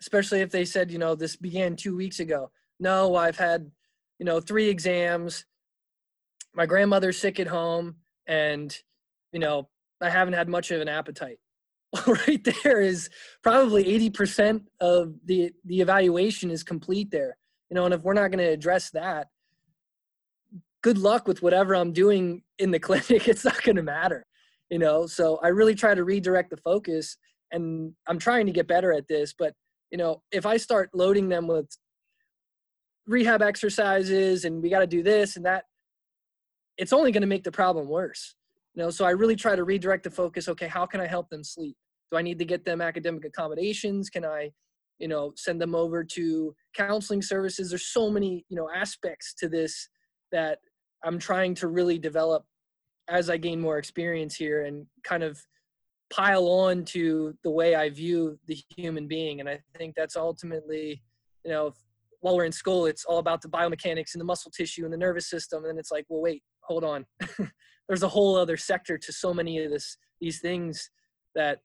B: Especially if they said, you know, this began two weeks ago. No, I've had, you know, three exams. My grandmother's sick at home and, you know, I haven't had much of an appetite. right there is probably 80% of the the evaluation is complete there you know and if we're not going to address that good luck with whatever i'm doing in the clinic it's not going to matter you know so i really try to redirect the focus and i'm trying to get better at this but you know if i start loading them with rehab exercises and we got to do this and that it's only going to make the problem worse. You know so i really try to redirect the focus okay how can i help them sleep? Do i need to get them academic accommodations? Can i you know send them over to counseling services? There's so many you know aspects to this that i'm trying to really develop as i gain more experience here and kind of pile on to the way i view the human being. And i think that's ultimately you know while we're in school it's all about the biomechanics and the muscle tissue and the nervous system. And it's like well wait hold on. There's a whole other sector to so many of this these things that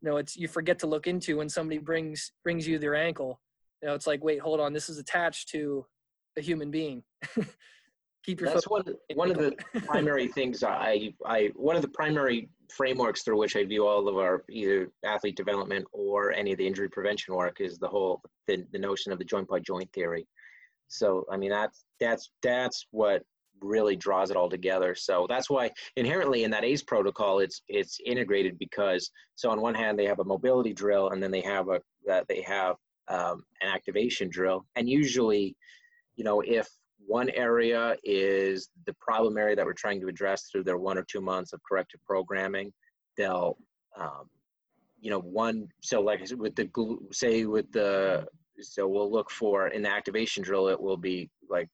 B: you know it's you forget to look into when somebody brings brings you their ankle. You know it's like wait hold on this is attached to a human being.
A: Keep your that's one one of the primary things i i one of the primary frameworks through which i view all of our either athlete development or any of the injury prevention work is the whole the, the notion of the joint by joint theory. So i mean that's that's that's what really draws it all together. So that's why inherently in that ACE protocol, it's it's integrated because so on one hand they have a mobility drill and then they have a that they have um, an activation drill, and usually, you know, if one area is the problem area that we're trying to address through their one or two months of corrective programming, they'll, um, you know, one so like with the say with the so we'll look for in the activation drill it will be like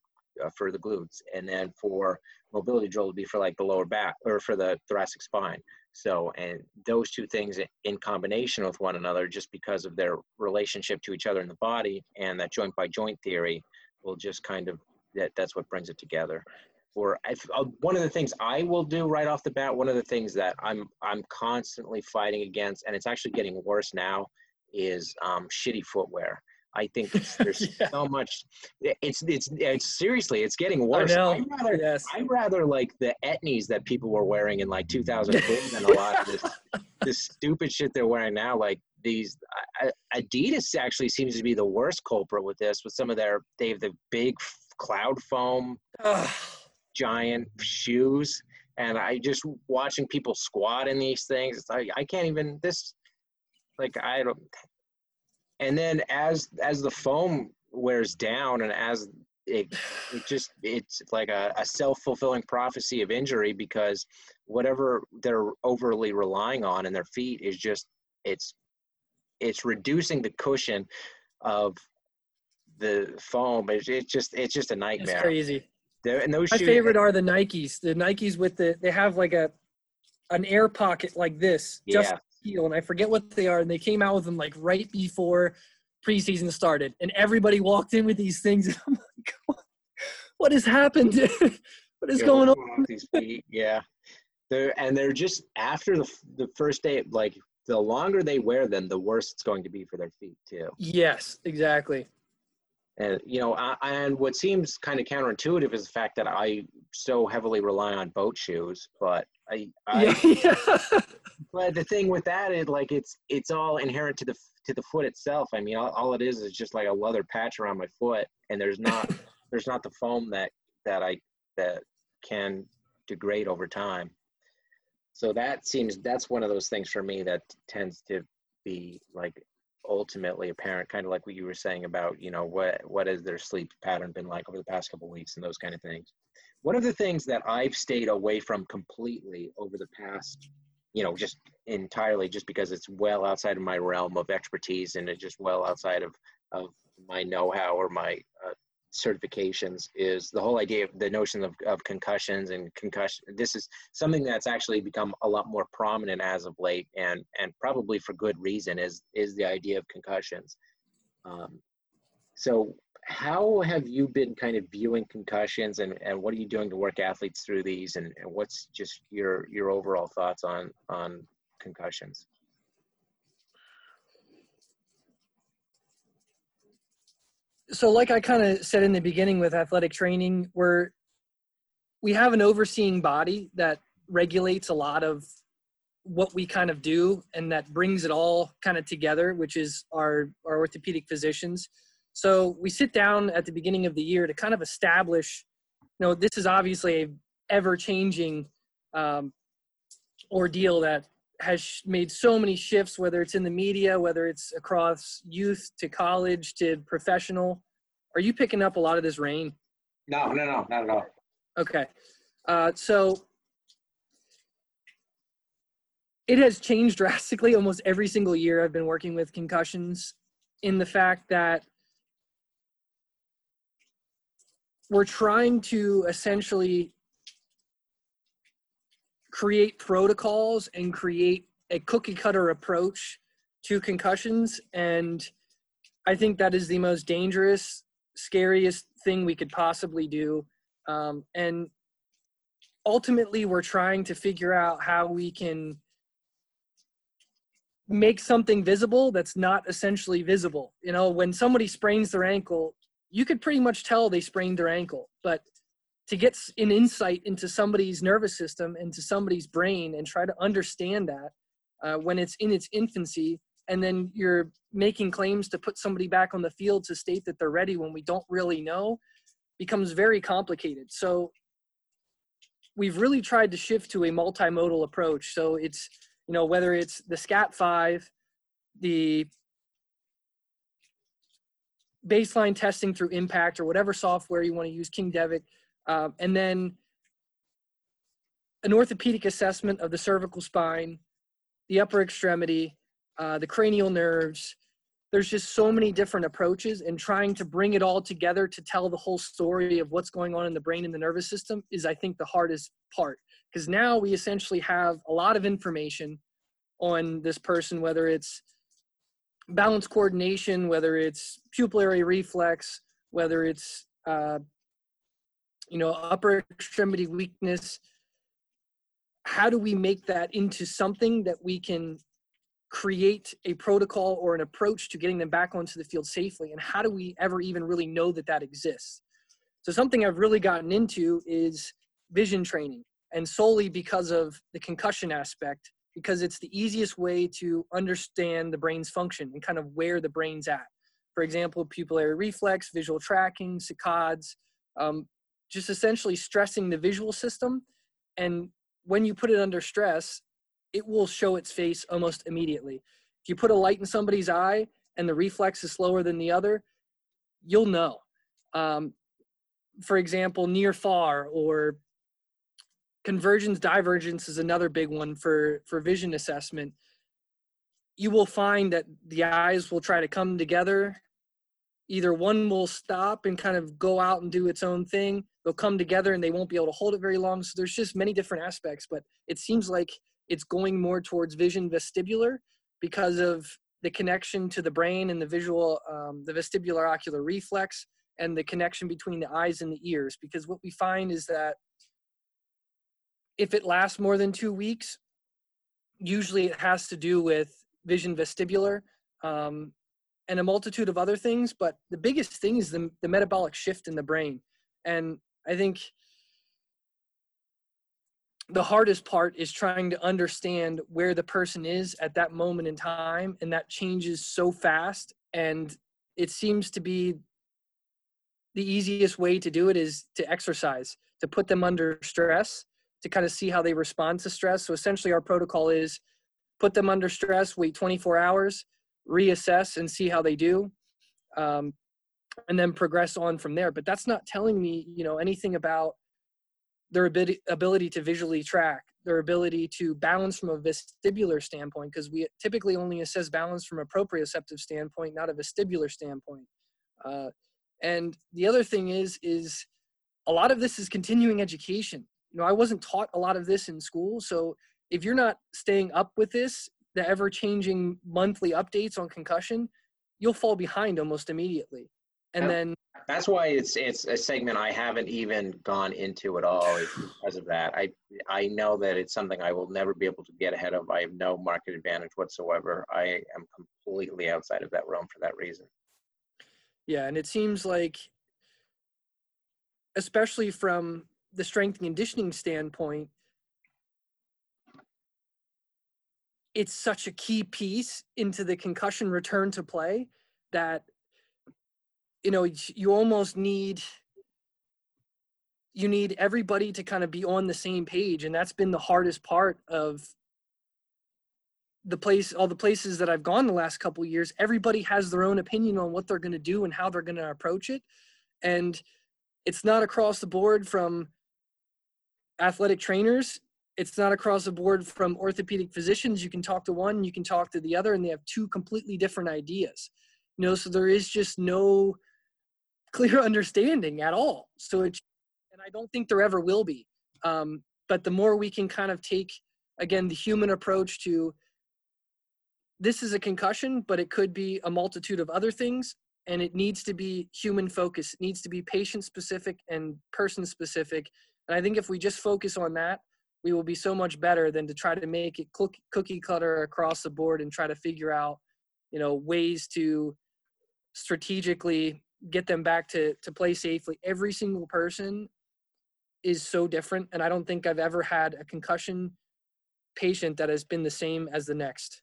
A: uh, for the glutes, and then for mobility drill would be for like the lower back or for the thoracic spine. So, and those two things in combination with one another, just because of their relationship to each other in the body and that joint by joint theory, will just kind of that that's what brings it together. Or if, uh, one of the things I will do right off the bat, one of the things that I'm I'm constantly fighting against, and it's actually getting worse now, is um, shitty footwear. I think there's yeah. so much. It's, it's it's seriously, it's getting worse. I'd rather yes. I'd rather like the etnies that people were wearing in like 2004 than a lot of this this stupid shit they're wearing now. Like these Adidas actually seems to be the worst culprit with this. With some of their they have the big cloud foam giant shoes, and I just watching people squat in these things. It's like I can't even this. Like I don't and then as as the foam wears down and as it, it just it's like a, a self-fulfilling prophecy of injury because whatever they're overly relying on in their feet is just it's it's reducing the cushion of the foam. It's, it's just it's just a nightmare.
B: it's crazy.
A: They're, and those
B: my shoes, favorite are the nikes. The nikes with the they have like a an air pocket like this just yeah and I forget what they are. And they came out with them like right before preseason started, and everybody walked in with these things. And I'm like, what, what has happened? what is yeah, going on?
A: These feet, yeah, they're and they're just after the the first day, like the longer they wear them, the worse it's going to be for their feet too.
B: Yes, exactly.
A: And you know, I, and what seems kind of counterintuitive is the fact that I so heavily rely on boat shoes, but I, I yeah. but the thing with that is like it's it's all inherent to the to the foot itself. I mean, all, all it is is just like a leather patch around my foot, and there's not there's not the foam that that I that can degrade over time. So that seems that's one of those things for me that tends to be like ultimately apparent kind of like what you were saying about you know what what has their sleep pattern been like over the past couple weeks and those kind of things one of the things that i've stayed away from completely over the past you know just entirely just because it's well outside of my realm of expertise and it's just well outside of of my know-how or my uh, certifications is the whole idea of the notion of, of concussions and concussion. This is something that's actually become a lot more prominent as of late, and and probably for good reason. Is is the idea of concussions. Um, so how have you been kind of viewing concussions and, and what are you doing to work athletes through these and, and what's just your your overall thoughts on on concussions?
B: So like i kind of said in the beginning with athletic training we're we have an overseeing body that regulates a lot of what we kind of do and that brings it all kind of together which is our our orthopedic physicians so we sit down at the beginning of the year to kind of establish you know this is obviously a ever changing um, ordeal that has made so many shifts, whether it's in the media, whether it's across youth to college to professional. Are you picking up a lot of this rain?
A: No, no, no, not at all.
B: Okay. Uh, so it has changed drastically almost every single year I've been working with concussions in the fact that we're trying to essentially create protocols and create a cookie cutter approach to concussions and i think that is the most dangerous scariest thing we could possibly do. Um, and ultimately we're trying to figure out how we can make something visible that's not essentially visible. You know when somebody sprains their ankle you could pretty much tell they sprained their ankle but to get an insight into somebody's nervous system into somebody's brain and try to understand that uh, when it's in its infancy and then you're making claims to put somebody back on the field to state that they're ready when we don't really know becomes very complicated. So we've really tried to shift to a multimodal approach. So it's you know whether it's the SCAT 5 the baseline testing through ImPACT or whatever software you want to use King-Devick um, and then an orthopedic assessment of the cervical spine, the upper extremity, uh, the cranial nerves. There's just so many different approaches, and trying to bring it all together to tell the whole story of what's going on in the brain and the nervous system is, I think, the hardest part. Because now we essentially have a lot of information on this person, whether it's balance coordination, whether it's pupillary reflex, whether it's uh, you know, upper extremity weakness. How do we make that into something that we can create a protocol or an approach to getting them back onto the field safely? And how do we ever even really know that that exists? So, something I've really gotten into is vision training, and solely because of the concussion aspect, because it's the easiest way to understand the brain's function and kind of where the brain's at. For example, pupillary reflex, visual tracking, saccades, um, just essentially stressing the visual system. And when you put it under stress, it will show its face almost immediately. If you put a light in somebody's eye and the reflex is slower than the other, you'll know. Um, for example, near far or convergence divergence is another big one for for vision assessment. You will find that the eyes will try to come together. Either one will stop and kind of go out and do its own thing. They'll come together and they won't be able to hold it very long. So there's just many different aspects but it seems like it's going more towards vision vestibular because of the connection to the brain and the visual um, the vestibular ocular reflex and the connection between the eyes and the ears. Because what we find is that if it lasts more than two weeks usually it has to do with vision vestibular um, and a multitude of other things but the biggest thing is the, the metabolic shift in the brain. And I think the hardest part is trying to understand where the person is at that moment in time and that changes so fast and it seems to be the easiest way to do it is to exercise to put them under stress to kind of see how they respond to stress so essentially our protocol is put them under stress wait 24 hours reassess and see how they do um, and then progress on from there. But that's not telling me, you know, anything about their ability, to visually track, their ability to balance from a vestibular standpoint, because we typically only assess balance from a proprioceptive standpoint, not a vestibular standpoint. Uh, And the other thing is, is a lot of this is continuing education. You know, I wasn't taught a lot of this in school. So if you're not staying up with this, the ever changing monthly updates on concussion, you'll fall behind almost immediately. And then
A: that's why it's it's a segment I haven't even gone into at all because of that. I I know that it's something I will never be able to get ahead of. I have no market advantage whatsoever. I am completely outside of that realm for that reason.
B: Yeah, and it seems like especially from the strength and conditioning standpoint, it's such a key piece into the concussion return to play that you know you almost need you need everybody to kind of be on the same page and that's been the hardest part of the place all the places that i've gone the last couple years. Everybody has their own opinion on what they're going to do and how they're going to approach it and it's not across the board from athletic trainers it's not across the board from orthopedic physicians you can talk to one you can talk to the other and they have two completely different ideas you know so there is just no clear understanding at all. So it's, and I don't think there ever will be. Um, but the more we can kind of take, again, the human approach to this is a concussion, but it could be a multitude of other things. And it needs to be human focused. It needs to be patient specific and person specific. And I think if we just focus on that, we will be so much better than to try to make it cookie cutter across the board and try to figure out, you know, ways to strategically get them back to to play safely. Every single person is so different, and I don't think I've ever had a concussion patient that has been the same as the next.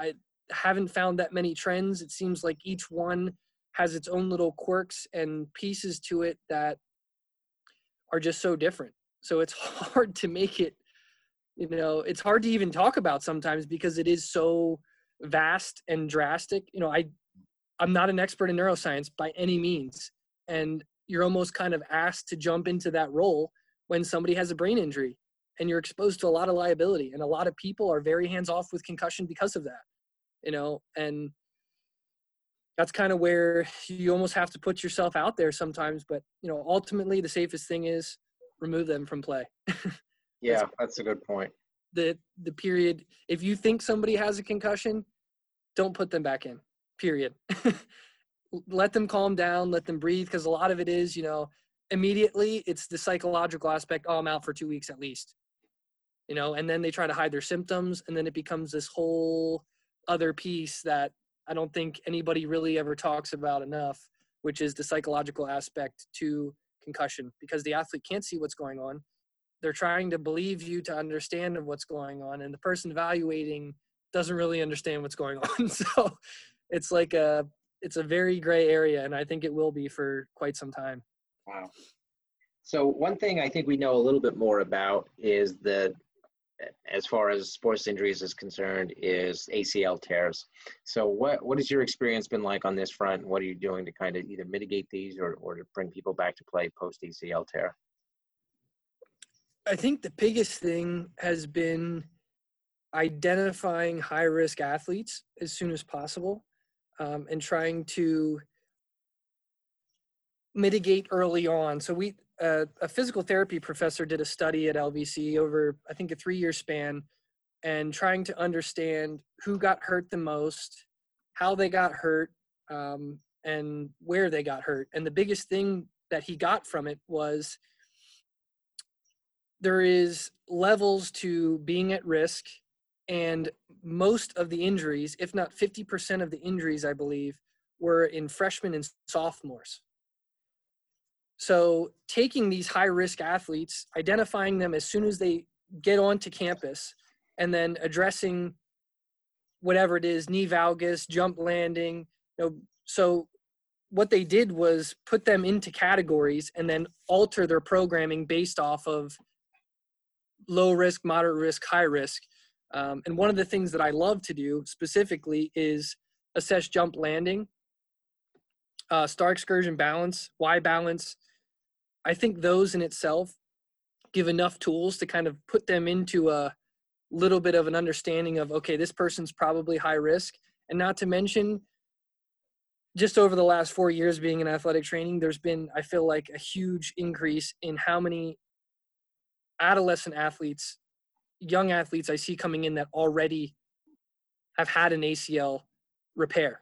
B: I haven't found that many trends. It seems like each one has its own little quirks and pieces to it that are just so different. So it's hard to make it, you know, it's hard to even talk about sometimes because it is so vast and drastic. You know, I I'm not an expert in neuroscience by any means. And you're almost kind of asked to jump into that role when somebody has a brain injury and you're exposed to a lot of liability. And a lot of people are very hands off with concussion because of that, you know, and that's kind of where you almost have to put yourself out there sometimes. But, you know, ultimately the safest thing is remove them from play.
A: yeah, that's, that's a good point.
B: The, the period, if you think somebody has a concussion, don't put them back in period. let them calm down, let them breathe, because a lot of it is, you know, immediately it's the psychological aspect. Oh, I'm out for two weeks at least, you know, and then they try to hide their symptoms, and then it becomes this whole other piece that I don't think anybody really ever talks about enough, which is the psychological aspect to concussion, because the athlete can't see what's going on. They're trying to believe you to understand what's going on, and the person evaluating doesn't really understand what's going on. So it's like a it's a very gray area, and I think it will be for quite some time.
A: Wow. So one thing I think we know a little bit more about is the as far as sports injuries is concerned is ACL tears. So what what has your experience been like on this front? What are you doing to kind of either mitigate these or, or to bring people back to play post ACL tear?
B: I think the biggest thing has been identifying high risk athletes as soon as possible um, and trying to mitigate early on. So we, uh, a physical therapy professor did a study at LVC over, I think, a three-year span, and trying to understand who got hurt the most, how they got hurt, um, and where they got hurt. And the biggest thing that he got from it was there is levels to being at risk and most of the injuries, if not 50% of the injuries, I believe, were in freshmen and sophomores. So, taking these high risk athletes, identifying them as soon as they get onto campus, and then addressing whatever it is knee valgus, jump landing. You know, so, what they did was put them into categories and then alter their programming based off of low risk, moderate risk, high risk um, and one of the things that I love to do specifically is assess jump landing, uh, star excursion balance, Y balance. I think those in itself give enough tools to kind of put them into a little bit of an understanding of okay, this person's probably high risk, and not to mention just over the last four years being in athletic training, there's been, I feel like, a huge increase in how many adolescent athletes, young athletes I see coming in that already have had an ACL repair.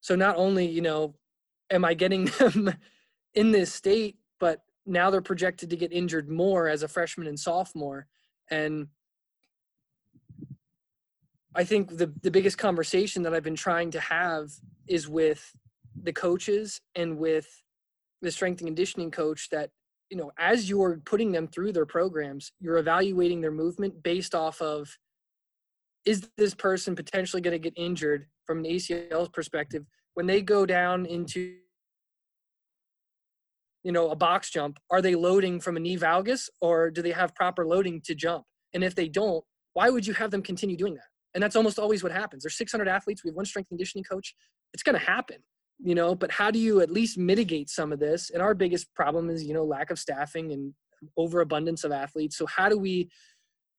B: So not only, you know, am I getting them in this state, but now they're projected to get injured more as a freshman and sophomore. And I think the the biggest conversation that I've been trying to have is with the coaches and with the strength and conditioning coach that you know as you're putting them through their programs you're evaluating their movement based off of is this person potentially going to get injured from an ACL perspective when they go down into you know a box jump are they loading from a knee valgus or do they have proper loading to jump and if they don't why would you have them continue doing that and that's almost always what happens. There's 600 athletes. We have one strength conditioning coach. It's going to happen, you know. But how do you at least mitigate some of this? And our biggest problem is, you know, lack of staffing and overabundance of athletes. So how do we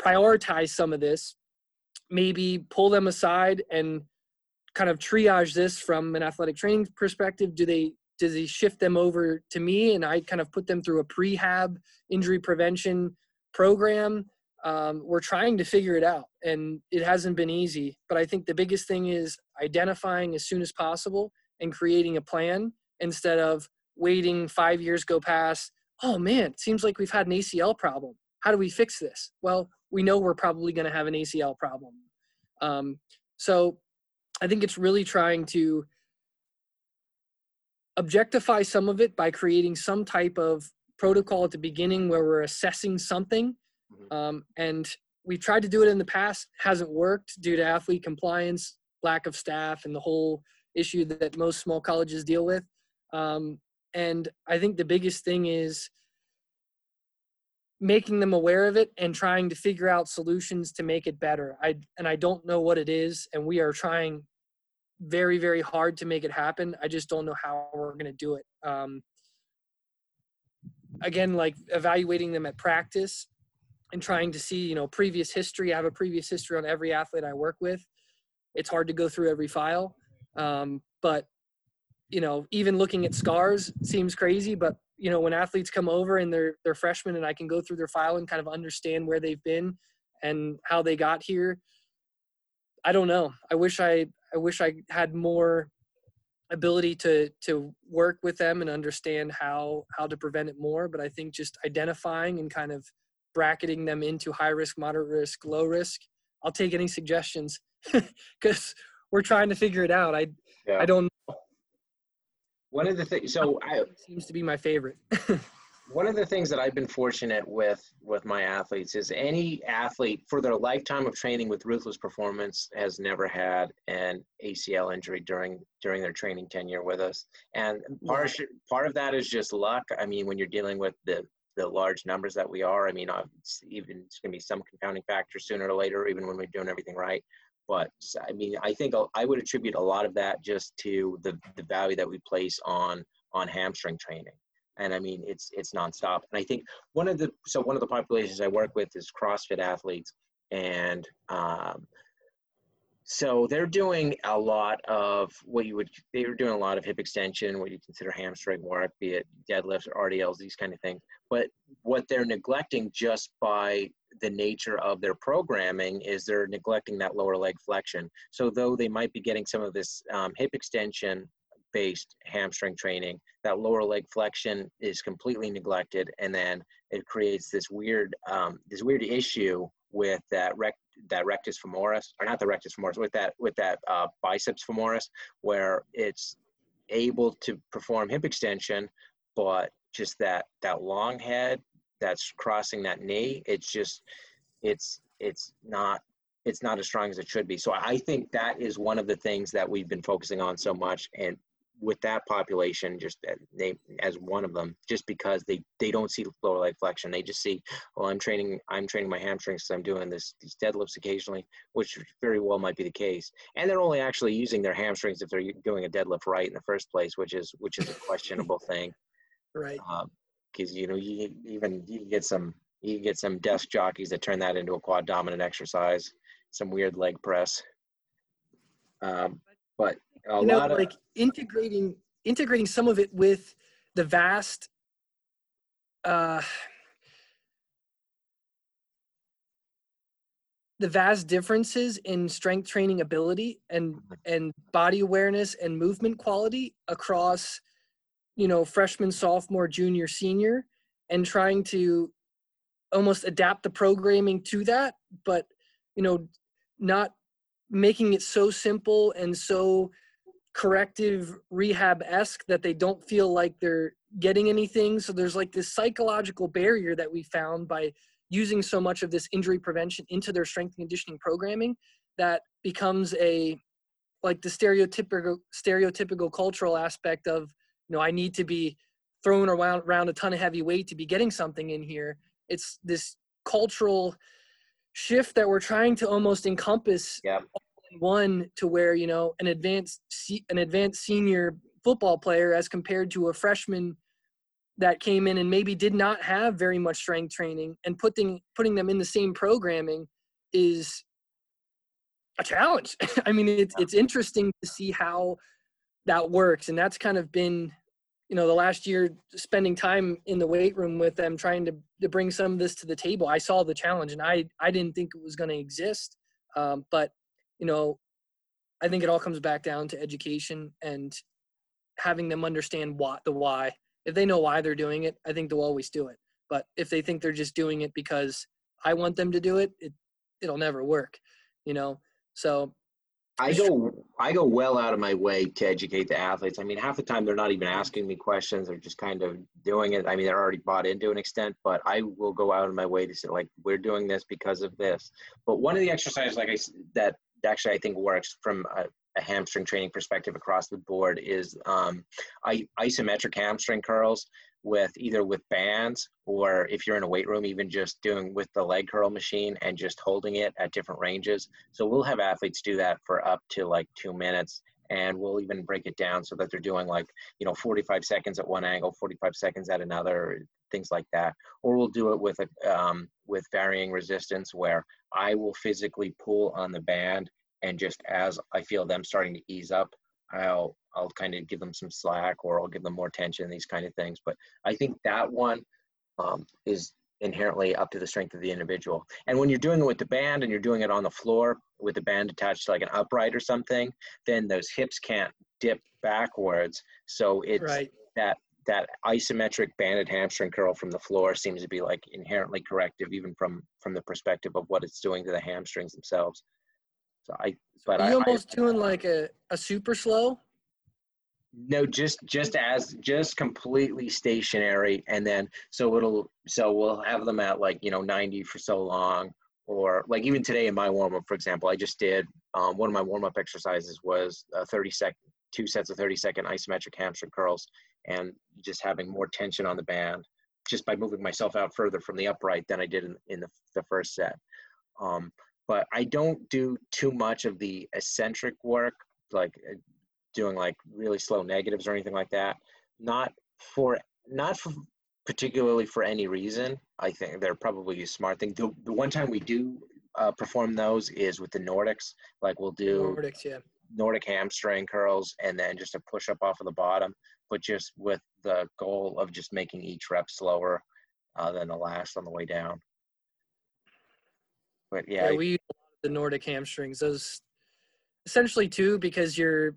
B: prioritize some of this? Maybe pull them aside and kind of triage this from an athletic training perspective. Do they does he shift them over to me? And I kind of put them through a prehab injury prevention program? um, we're trying to figure it out and it hasn't been easy. But i think the biggest thing is identifying as soon as possible and creating a plan instead of waiting five years go past oh man it seems like we've had an acl problem. How do we fix this? Well we know we're probably going to have an acl problem. Um, so i think it's really trying to objectify some of it by creating some type of protocol at the beginning where we're assessing something Mm-hmm. Um, and we've tried to do it in the past, hasn't worked due to athlete compliance, lack of staff, and the whole issue that most small colleges deal with. Um, and I think the biggest thing is making them aware of it and trying to figure out solutions to make it better. I and I don't know what it is, and we are trying very very hard to make it happen. I just don't know how we're going to do it. Um, again, like evaluating them at practice and trying to see you know previous history i have a previous history on every athlete i work with it's hard to go through every file um, but you know even looking at scars seems crazy but you know when athletes come over and they're they're freshmen and i can go through their file and kind of understand where they've been and how they got here i don't know i wish i i wish i had more ability to to work with them and understand how how to prevent it more but i think just identifying and kind of bracketing them into high risk, moderate risk, low risk. I'll take any suggestions because we're trying to figure it out. I yeah. I don't. Know.
A: One of the things, so I
B: seems to be my favorite.
A: one of the things that I've been fortunate with with my athletes is any athlete for their lifetime of training with ruthless performance has never had an ACL injury during during their training tenure with us, and part part of that is just luck. I mean, when you're dealing with the the large numbers that we are. I mean, uh, it's even it's going to be some confounding factor sooner or later, even when we're doing everything right. But I mean, I think I would attribute a lot of that just to the the value that we place on on hamstring training. And I mean, it's it's nonstop. And I think one of the so one of the populations I work with is CrossFit athletes, and um, so they're doing a lot of what you would they were doing a lot of hip extension what you consider hamstring work be it deadlifts or rdls these kind of things. But what they're neglecting just by the nature of their programming is they're neglecting that lower leg flexion. So though they might be getting some of this um, hip extension based hamstring training that lower leg flexion is completely neglected and then it creates this weird um, this weird issue with that rec- that rectus femoris, or not the rectus femoris, with that with that uh, biceps femoris, where it's able to perform hip extension, but just that that long head that's crossing that knee, it's just it's it's not it's not as strong as it should be. So I think that is one of the things that we've been focusing on so much, and with that population, just they as one of them, just because they they don't see lower leg flexion, they just see, well, I'm training I'm training my hamstrings, so I'm doing this these deadlifts occasionally, which very well might be the case, and they're only actually using their hamstrings if they're doing a deadlift right in the first place, which is which is a questionable thing,
B: right?
A: Because um, you know you even you get some you get some desk jockeys that turn that into a quad dominant exercise, some weird leg press. Um, but
B: A you know, like integrating integrating some of it with the vast uh, the vast differences in strength training ability and and body awareness and movement quality across you know freshman sophomore junior senior and trying to almost adapt the programming to that but you know not making it so simple and so corrective rehab-esque that they don't feel like they're getting anything so there's like this psychological barrier that we found by using so much of this injury prevention into their strength and conditioning programming that becomes a like the stereotypical stereotypical cultural aspect of you know i need to be thrown around, around a ton of heavy weight to be getting something in here it's this cultural shift that we're trying to almost encompass
A: yeah.
B: One to where you know an advanced an advanced senior football player as compared to a freshman that came in and maybe did not have very much strength training and putting putting them in the same programming is a challenge. I mean, it's it's interesting to see how that works, and that's kind of been, you know, the last year spending time in the weight room with them, trying to to bring some of this to the table. I saw the challenge, and I I didn't think it was going to exist, um, but you know, I think it all comes back down to education and having them understand what the why. If they know why they're doing it, I think they'll always do it. But if they think they're just doing it because I want them to do it, it it'll never work. You know. So
A: I go I go well out of my way to educate the athletes. I mean, half the time they're not even asking me questions; they're just kind of doing it. I mean, they're already bought into an extent, but I will go out of my way to say, like, we're doing this because of this. But one of the exercises, like I that actually I think works from a, a hamstring training perspective across the board is um, isometric hamstring curls with either with bands or if you're in a weight room even just doing with the leg curl machine and just holding it at different ranges. So we'll have athletes do that for up to like two minutes and we'll even break it down so that they're doing like you know 45 seconds at one angle 45 seconds at another things like that or we'll do it with a um, with varying resistance where i will physically pull on the band and just as I feel them starting to ease up, I'll I'll kind of give them some slack or I'll give them more tension, these kind of things. But I think that one um, is inherently up to the strength of the individual. And when you're doing it with the band and you're doing it on the floor with the band attached to like an upright or something, then those hips can't dip backwards. So it's right. that that isometric banded hamstring curl from the floor seems to be like inherently corrective even from from the perspective of what it's doing to the hamstrings themselves. So I, but
B: Are
A: you
B: I, almost I, doing like a, a super slow?
A: No, just just as just completely stationary, and then so it'll so we'll have them at like you know 90 for so long, or like even today in my warm up, for example, I just did um, one of my warm up exercises was a 30 second, two sets of 30 second isometric hamstring curls, and just having more tension on the band just by moving myself out further from the upright than I did in, in the, the first set. Um, but I don't do too much of the eccentric work, like doing like really slow negatives or anything like that. Not for not for particularly for any reason. I think they're probably a smart thing. The, the one time we do uh, perform those is with the Nordics. Like we'll do
B: Nordics, yeah.
A: Nordic hamstring curls and then just a push up off of the bottom, but just with the goal of just making each rep slower uh, than the last on the way down. But yeah,
B: yeah we the Nordic hamstrings. Those essentially two because you're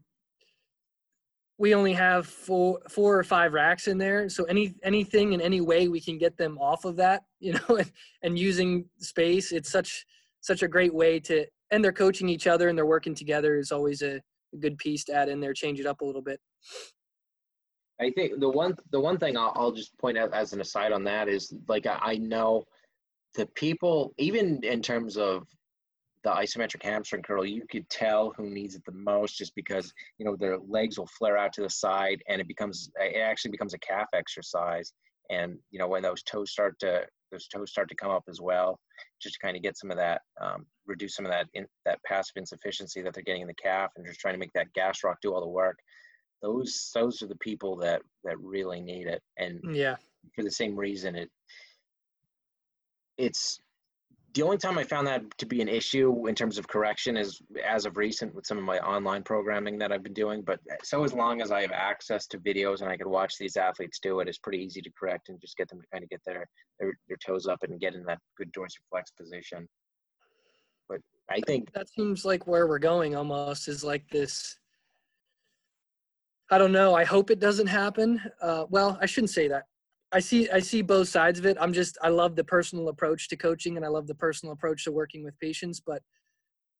B: we only have four four or five racks in there. So any anything in any way we can get them off of that you know and, and using space it's such such a great way to and they're coaching each other and they're working together is always a, a good piece to add in there change it up a little bit.
A: I think the one the one thing i'll, I'll just point out as an aside on that is like I, I know the people, even in terms of the isometric hamstring curl, you could tell who needs it the most just because, you know, their legs will flare out to the side and it becomes, it actually becomes a calf exercise. And, you know, when those toes start to, those toes start to come up as well, just to kind of get some of that, um, reduce some of that, in, that passive insufficiency that they're getting in the calf and just trying to make that gastroc do all the work. Those, those are the people that, that really need it. And
B: yeah,
A: for the same reason, it, it's the only time I found that to be an issue in terms of correction is as of recent with some of my online programming that I've been doing. But so as long as I have access to videos and I can watch these athletes do it, it's pretty easy to correct and just get them to kind of get their their, their toes up and get in that good dorsiflex position. But I think
B: that seems like where we're going almost is like this. I don't know. I hope it doesn't happen. Uh, well, I shouldn't say that. I see I see both sides of it. I'm just I love the personal approach to coaching and I love the personal approach to working with patients, but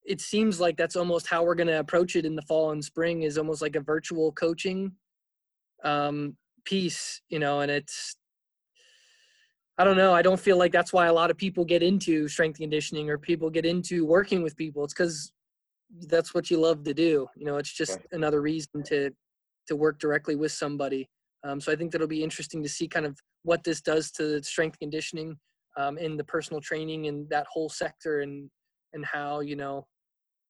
B: it seems like that's almost how we're going to approach it in the fall and spring is almost like a virtual coaching um, piece, you know, and it's I don't know. I don't feel like that's why a lot of people get into strength conditioning or people get into working with people. It's because that's what you love to do. You know, it's just another reason to to work directly with somebody. Um, so I think that'll be interesting to see kind of what this does to strength conditioning um, in the personal training and that whole sector and and how you know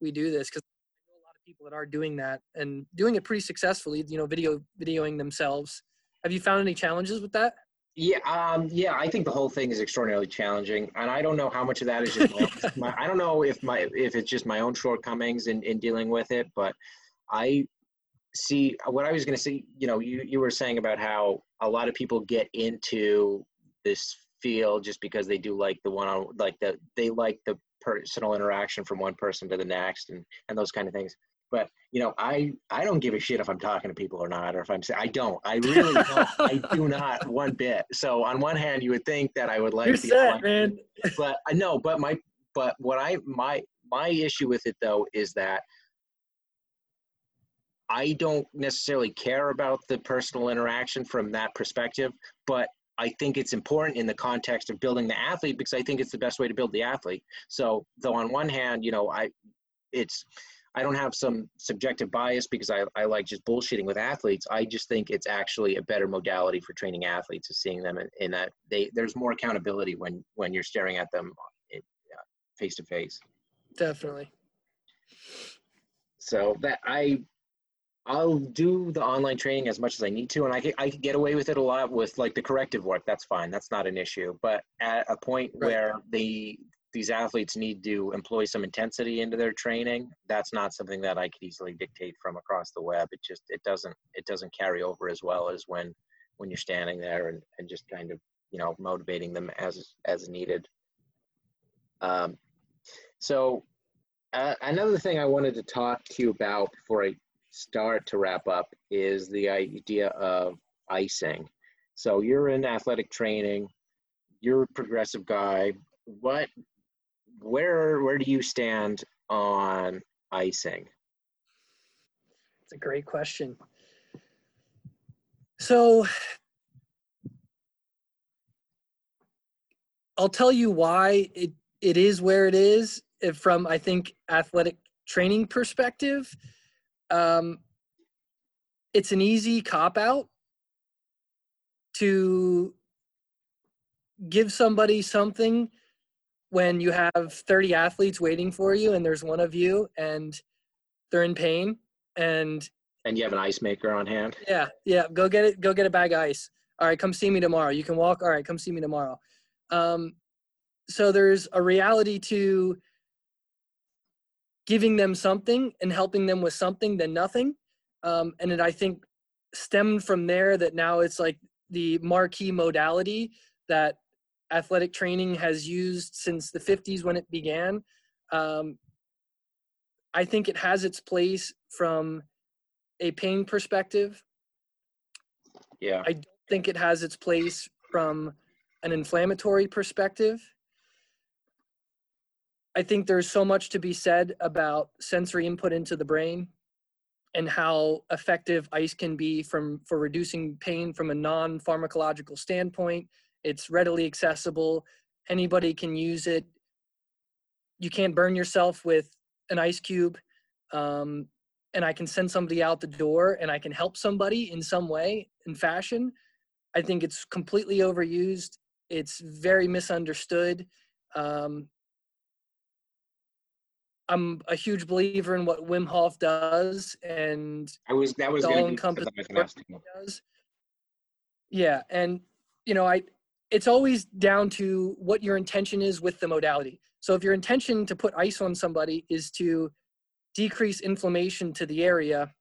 B: we do this because a lot of people that are doing that and doing it pretty successfully. You know, video videoing themselves. Have you found any challenges with that?
A: Yeah, um, yeah, I think the whole thing is extraordinarily challenging, and I don't know how much of that is just my, my, I don't know if my if it's just my own shortcomings in, in dealing with it, but I see what I was going to say. You know, you you were saying about how a lot of people get into this field just because they do like the one on like the they like the personal interaction from one person to the next and and those kind of things. But you know, I I don't give a shit if I'm talking to people or not, or if I'm saying I don't. I really don't. I do not one bit. So on one hand, you would think that I would like.
B: You're set, man.
A: But uh, I know. But my but what I my my issue with it though is that I don't necessarily care about the personal interaction from that perspective, but I think it's important in the context of building the athlete because I think it's the best way to build the athlete. So, though on one hand, you know, I it's I don't have some subjective bias because I, I like just bullshitting with athletes. I just think it's actually a better modality for training athletes is seeing them in, in that they there's more accountability when when you're staring at them eh, face to face.
B: Definitely.
A: So that I I'll do the online training as much as I need to, and I can, I can get away with it a lot with like the corrective work. That's fine. That's not an issue. But at a point right. where the these athletes need to employ some intensity into their training, that's not something that I could easily dictate from across the web. It just it doesn't it doesn't carry over as well as when when you're standing there and, and just kind of you know motivating them as as needed. Um, so uh, another thing I wanted to talk to you about before I start to wrap up is the idea of icing. So you're in athletic training, you're a progressive guy. What, where, where do you stand on icing?
B: It's a great question. So I'll tell you why it, it is where it is from, I think, athletic training perspective um, it's an easy cop out to give somebody something when you have 30 athletes waiting for you and there's one of you and they're in pain and
A: and you have an ice maker on hand.
B: Yeah yeah go get it go get a bag of ice. All right come see me tomorrow. You can walk all right come see me tomorrow. Um, so there's a reality to giving them something and helping them with something than nothing. Um, and it, I think, stemmed from there that now it's like the marquee modality that athletic training has used since the 50s when it began. Um, I think it has its place from a pain perspective.
A: Yeah.
B: I don't think it has its place from an inflammatory perspective. I think there's so much to be said about sensory input into the brain and how effective ice can be from for reducing pain from a non-pharmacological standpoint. It's readily accessible. Anybody can use it. You can't burn yourself with an ice cube. Um, and I can send somebody out the door and I can help somebody in some way in fashion. I think it's completely overused. It's very misunderstood. Um, I'm a huge believer in what Wim Hof does, and
A: I was that was all encompassing
B: does. Yeah, and you know, I it's always down to what your intention is with the modality. So if your intention to put ice on somebody is to decrease inflammation to the area,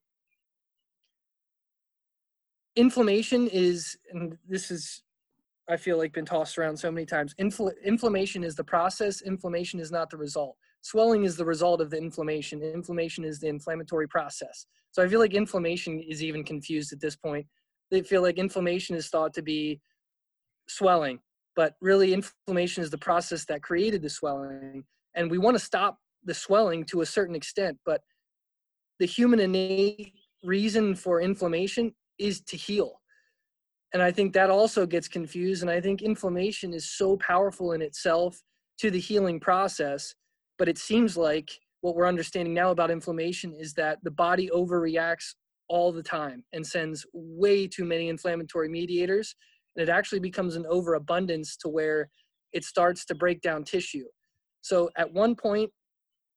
B: inflammation is, and this is, I feel like been tossed around so many times. Infl- inflammation is the process. Inflammation is not the result. Swelling is the result of the inflammation. Inflammation is the inflammatory process. So I feel like inflammation is even confused at this point. They feel like inflammation is thought to be swelling, but really inflammation is the process that created the swelling. And we want to stop the swelling to a certain extent, but the human innate reason for inflammation is to heal. And I think that also gets confused. And I think inflammation is so powerful in itself to the healing process. But it seems like what we're understanding now about inflammation is that the body overreacts all the time and sends way too many inflammatory mediators. And it actually becomes an overabundance to where it starts to break down tissue. So at one point,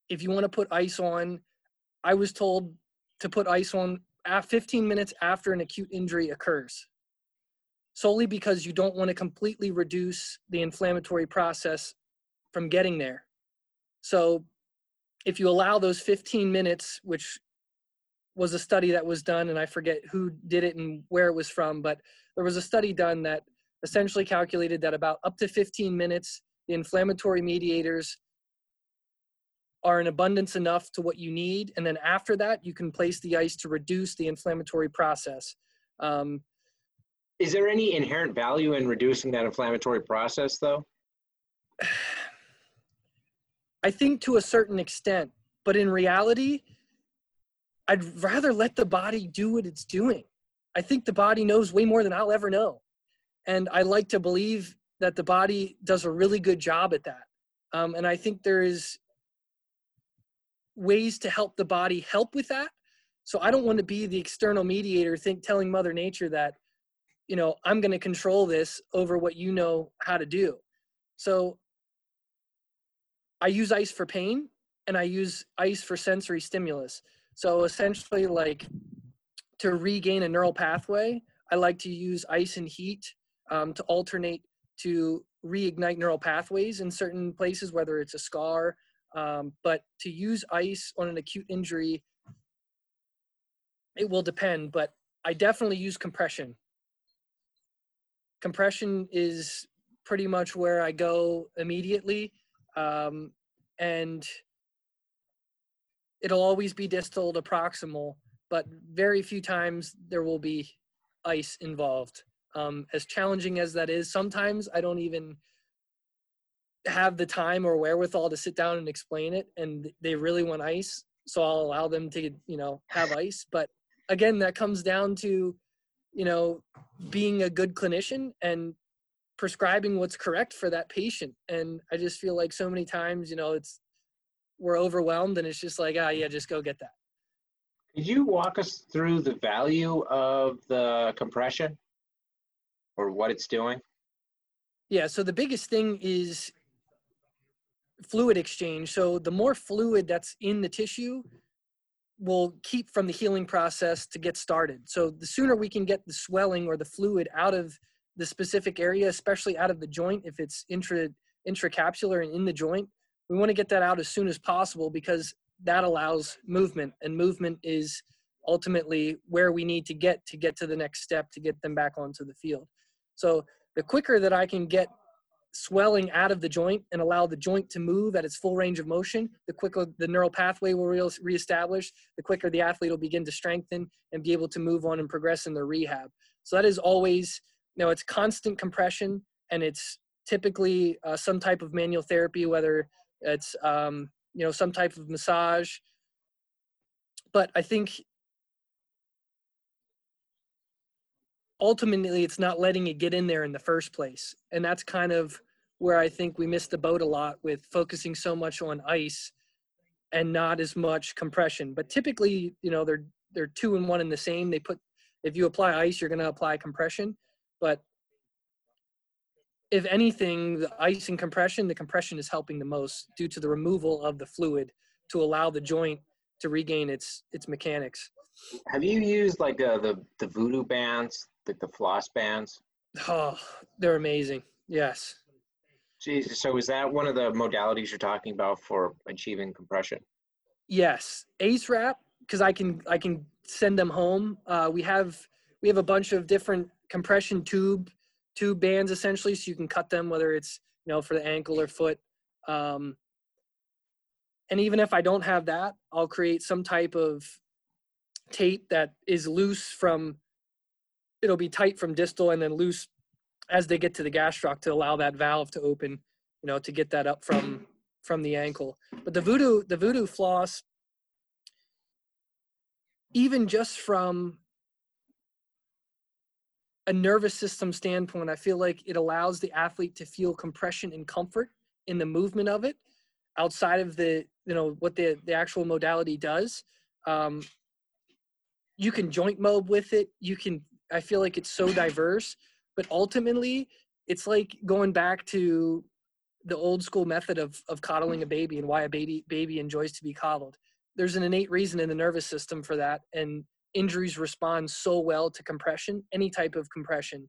B: if you want to put ice on, I was told to put ice on 15 minutes after an acute injury occurs, solely because you don't want to completely reduce the inflammatory process from getting there. So if you allow those 15 minutes, which was a study that was done, and I forget who did it and where it was from, but there was a study done that essentially calculated that about up to 15 minutes, the inflammatory mediators are in abundance enough to what you need. And then after that, you can place the ice to reduce the inflammatory process. Um,
A: Is there any inherent value in reducing that inflammatory process, though?
B: I think to a certain extent, but in reality, I'd rather let the body do what it's doing. I think the body knows way more than I'll ever know. And I like to believe that the body does a really good job at that. Um, and I think there is ways to help the body help with that. So I don't want to be the external mediator think telling mother nature that you know, I'm going to control this over what you know how to do. So I use ice for pain and I use ice for sensory stimulus. So essentially like to regain a neural pathway, I like to use ice and heat um, to alternate to reignite neural pathways in certain places, whether it's a scar um, but to use ice on an acute injury, it will depend, but I definitely use compression. Compression is pretty much where I go immediately. Um, and it'll always be distal to proximal, but very few times there will be ice involved. Um, as challenging as that is, sometimes I don't even have the time or wherewithal to sit down and explain it and they really want ice so i'll allow them to you know have ice but again that comes down to you know being a good clinician and prescribing what's correct for that patient and i just feel like so many times you know it's we're overwhelmed and it's just like ah yeah just go get that
A: could you walk us through the value of the compression or what it's doing
B: yeah so the biggest thing is fluid exchange. So the more fluid that's in the tissue will keep from the healing process to get started. So the sooner we can get the swelling or the fluid out of the specific area, especially out of the joint, if it's intra intracapsular and in the joint, we want to get that out as soon as possible because that allows movement and movement is ultimately where we need to get to get to the next step to get them back onto the field. So the quicker that I can get swelling out of the joint and allow the joint to move at its full range of motion, the quicker the neural pathway will re- reestablish, the quicker the athlete will begin to strengthen and be able to move on and progress in their rehab. So that is always, know, it's constant compression and it's typically uh, some type of manual therapy, whether it's, um, you know, some type of massage. But I think ultimately it's not letting it get in there in the first place. And that's kind of where I think we missed the boat a lot with focusing so much on ice and not as much compression. But typically, you know, they're they're two and one in the same. They put if you apply ice, you're going to apply compression. But if anything, the ice and compression, the compression is helping the most due to the removal of the fluid to allow the joint to regain its its mechanics.
A: Have you used like uh, the the voodoo bands, like the floss bands?
B: Oh, they're amazing. Yes.
A: Jeez, so is that one of the modalities you're talking about for achieving compression?
B: Yes, Ace Wrap because I can I can send them home. Uh, we have we have a bunch of different compression tube tube bands essentially, so you can cut them whether it's you know for the ankle or foot. Um, and even if I don't have that, I'll create some type of tape that is loose from. It'll be tight from distal and then loose as they get to the gastroc to allow that valve to open, you know, to get that up from from the ankle. But the voodoo the voodoo floss, even just from a nervous system standpoint, I feel like it allows the athlete to feel compression and comfort in the movement of it outside of the you know what the the actual modality does. Um, you can joint mob with it. You can i feel like it's so diverse but ultimately it's like going back to the old school method of of coddling a baby and why a baby baby enjoys to be coddled. There's an innate reason in the nervous system for that and injuries respond so well to compression any type of compression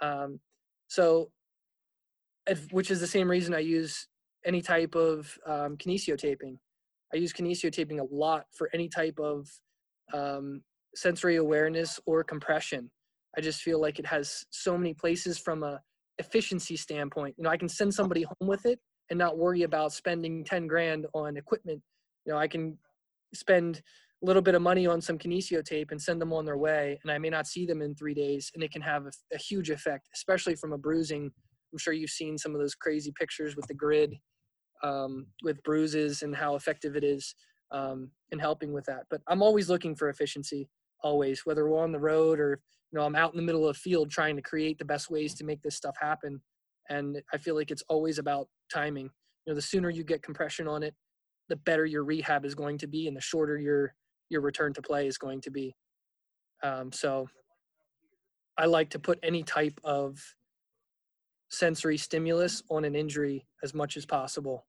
B: um, so which is the same reason i use any type of um, kinesio taping i use kinesio taping a lot for any type of um, sensory awareness or compression I just feel like it has so many places from a efficiency standpoint. You know, I can send somebody home with it and not worry about spending 10 grand on equipment. You know, I can spend little bit of money on some kinesio tape and send them on their way and I may not see them in 3 days and it can have a, a huge effect, especially from a bruising. I'm sure you've seen some of those crazy pictures with the grid um, with bruises and how effective it is um, in helping with that. But I'm always looking for efficiency, always, whether we're on the road or you know i'm out in the middle of the field trying to create the best ways to make this stuff happen and i feel like it's always about timing you know the sooner you get compression on it the better your rehab is going to be and the shorter your your return to play is going to be. Um, so i like to put any type of sensory stimulus on an injury as much as possible.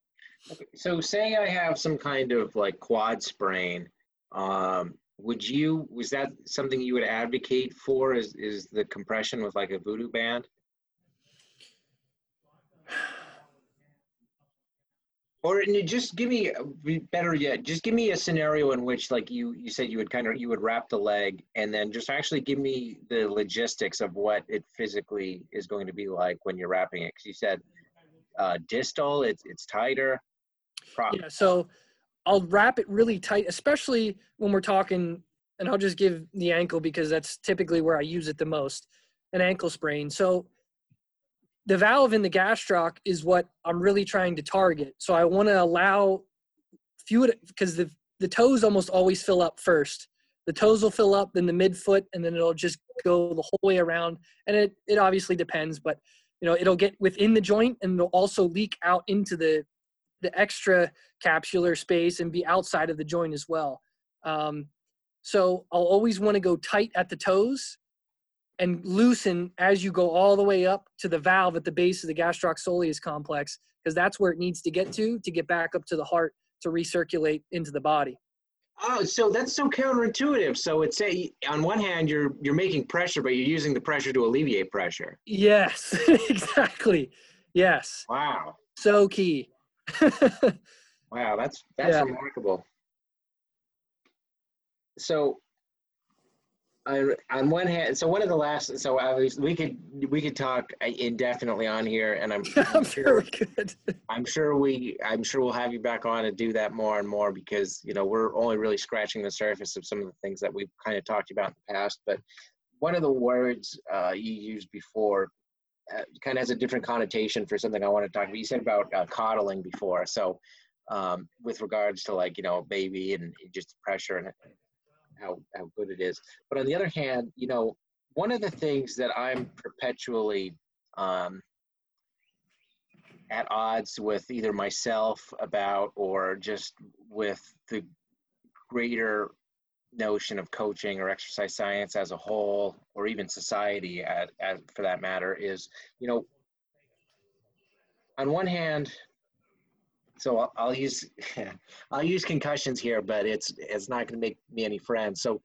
A: So say i have some kind of like quad sprain um, would you was that something you would advocate for is is the compression with like a voodoo band or just give me better yet just give me a scenario in which like you you said you would kind of you would wrap the leg and then just actually give me the logistics of what it physically is going to be like when you're wrapping it. Because you said uh, distal it's it's tighter.
B: Yeah so I'll wrap it really tight, especially when we're talking, and I'll just give the ankle because that's typically where I use it the most an ankle sprain. So the valve in the gastroc is what I'm really trying to target. So I want to allow fluid because the, the toes almost always fill up first. The toes will fill up, then the midfoot, and then it'll just go the whole way around. And it, it obviously depends, but you know, it'll get within the joint and it'll also leak out into the the extra capsular space and be outside of the joint as well. Um, so I'll always want to go tight at the toes and loosen as you go all the way up to the valve at the base of the gastroc soleus complex, because that's where it needs to get to to get back up to the heart to recirculate into the body.
A: Oh, so that's so counterintuitive. So it's a on one hand you're you're making pressure, but you're using the pressure to alleviate pressure.
B: Yes, exactly. Yes.
A: Wow.
B: So key.
A: wow, that's that's yeah. remarkable. So, I, on one hand, so one of the last, so obviously we could we could talk indefinitely on here, and I'm,
B: I'm, I'm sure we could.
A: I'm sure we I'm sure we'll have you back on and do that more and more because you know we're only really scratching the surface of some of the things that we've kind of talked about in the past. But one of the words uh, you used before uh, kind of has a different connotation for something I want to talk about. You said about uh, coddling before, so um, with regards to like you know baby and just pressure and how how good it is. But on the other hand, you know, one of the things that I'm perpetually um, at odds with either myself about or just with the greater notion of coaching or exercise science as a whole, or even society at, at, for that matter, is you know, on one hand, so I'll, I'll use I'll use concussions here, but it's it's not going to make me any friends. So,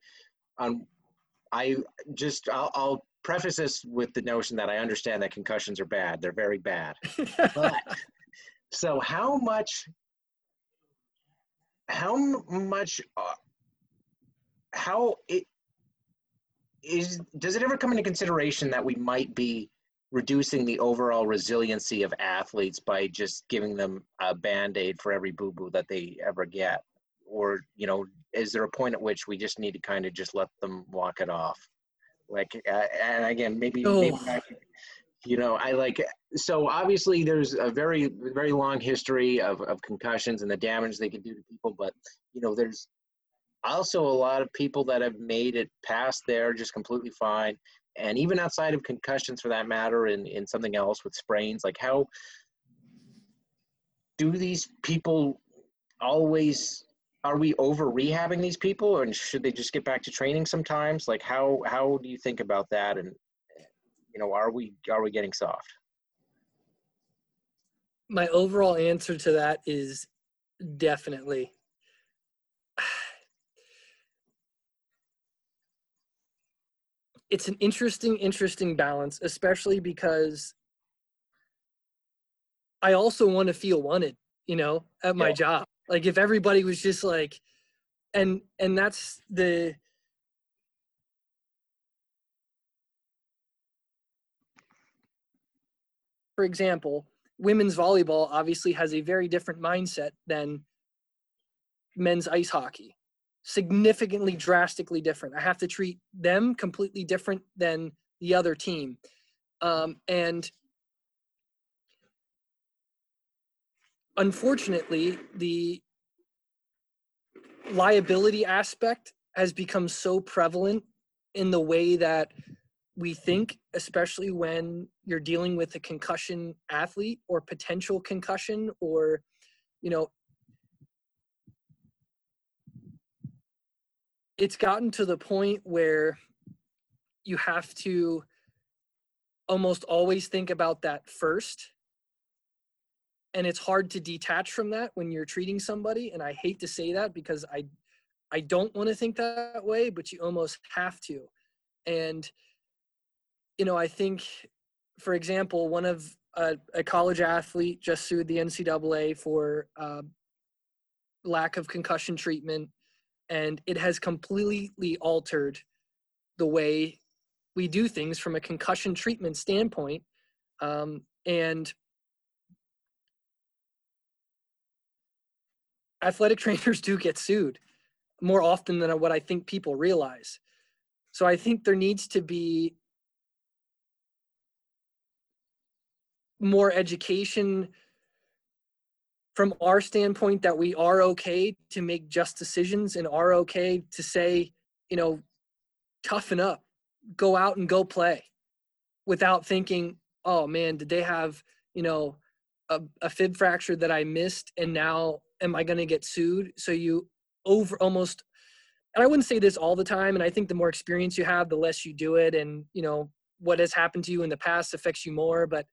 A: on I just I'll, I'll preface this with the notion that I understand that concussions are bad. They're very bad. but so how much how much uh, how it is does it ever come into consideration that we might be reducing the overall resiliency of athletes by just giving them a band-aid for every boo-boo that they ever get. Or you know is there a point at which we just need to kind of just let them walk it off? Like uh, and again maybe, oh. maybe I, you know i like so obviously there's a very very long history of, of concussions and the damage they can do to people but you know there's also a lot of people that have made it past there just completely fine and even outside of concussions for that matter in, in something else with sprains like how do these people always are we over rehabbing these people and should they just get back to training sometimes? Like how how do you think about that? And you know are we are we getting soft?
B: My overall answer to that is definitely it's an interesting interesting balance especially because i also want to feel wanted you know at my yeah. job like if everybody was just like and and that's the for example women's volleyball obviously has a very different mindset than men's ice hockey significantly drastically different. I have to treat them completely different than the other team. Um, and unfortunately, the liability aspect has become so prevalent in the way that we think, especially when you're dealing with a concussion athlete or potential concussion, or, you know, it's gotten to the point where you have to almost always think about that first. And it's hard to detach from that when you're treating somebody and i hate to say that because i i don't want to think that way but you almost have to. And you know i think for example one of a, a college athlete just sued the ncaa for uh, lack of concussion treatment and it has completely altered the way we do things from a concussion treatment standpoint um, and athletic trainers do get sued more often than what I think people realize. So I think there needs to be more education from our standpoint that we are okay to make just decisions and are okay to say, you know, toughen up, go out and go play without thinking, oh man, did they have, you know, a, a fib fracture that I missed and now am I going to get sued? So you over almost, and I wouldn't say this all the time. And I think the more experience you have, the less you do it. And, you know, what has happened to you in the past affects you more. But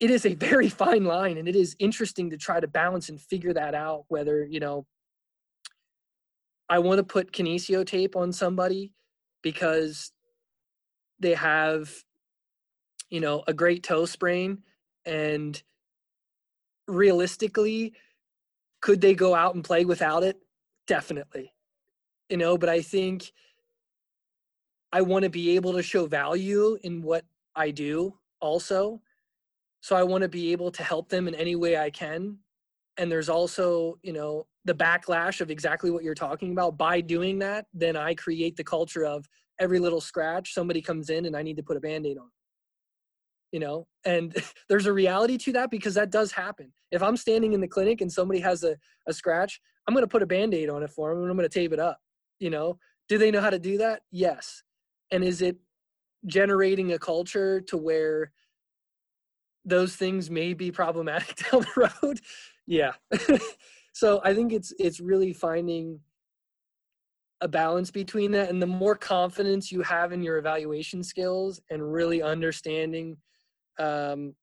B: it is a very fine line and it is interesting to try to balance and figure that out whether, you know, I want to put kinesio tape on somebody because they have, you know, a great toe sprain and realistically, could they go out and play without it? Definitely. You know, but I think I want to be able to show value in what I do also. So I want to be able to help them in any way I can. And there's also, you know, the backlash of exactly what you're talking about. By doing that, then I create the culture of every little scratch, somebody comes in and I need to put a band aid on. You know? And there's a reality to that because that does happen. If i'm standing in the clinic and somebody has a, a scratch i'm going to put a band-aid on it for them and i'm going to tape it up. You know? Do they know how to do that? Yes. And is it generating a culture to where those things may be problematic down the road. Yeah. So i think it's it's really finding a balance between that and the more confidence you have in your evaluation skills and really understanding um,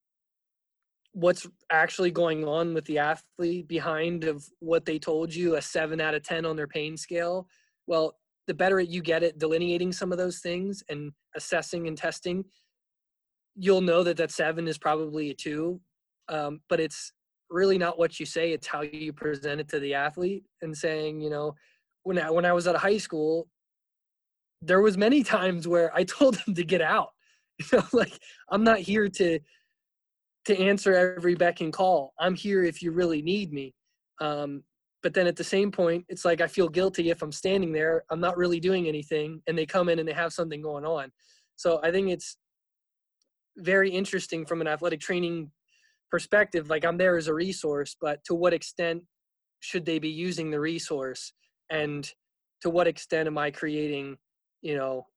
B: what's actually going on with the athlete behind of what they told you a seven out of ten on their pain scale well the better you get at delineating some of those things and assessing and testing, you'll know that that seven is probably a two. Um, but it's really not what you say; it's how you present it to the athlete. And saying, you know, when I, when I was at high school, there was many times where I told them to get out. You know, like I'm not here to to answer every beck and call. I'm here if you really need me. Um, but then at the same point, it's like I feel guilty if I'm standing there. I'm not really doing anything, and they come in and they have something going on. So I think it's very interesting from an athletic training perspective. Like I'm there as a resource, but to what extent should they be using the resource, and to what extent am I creating, you know,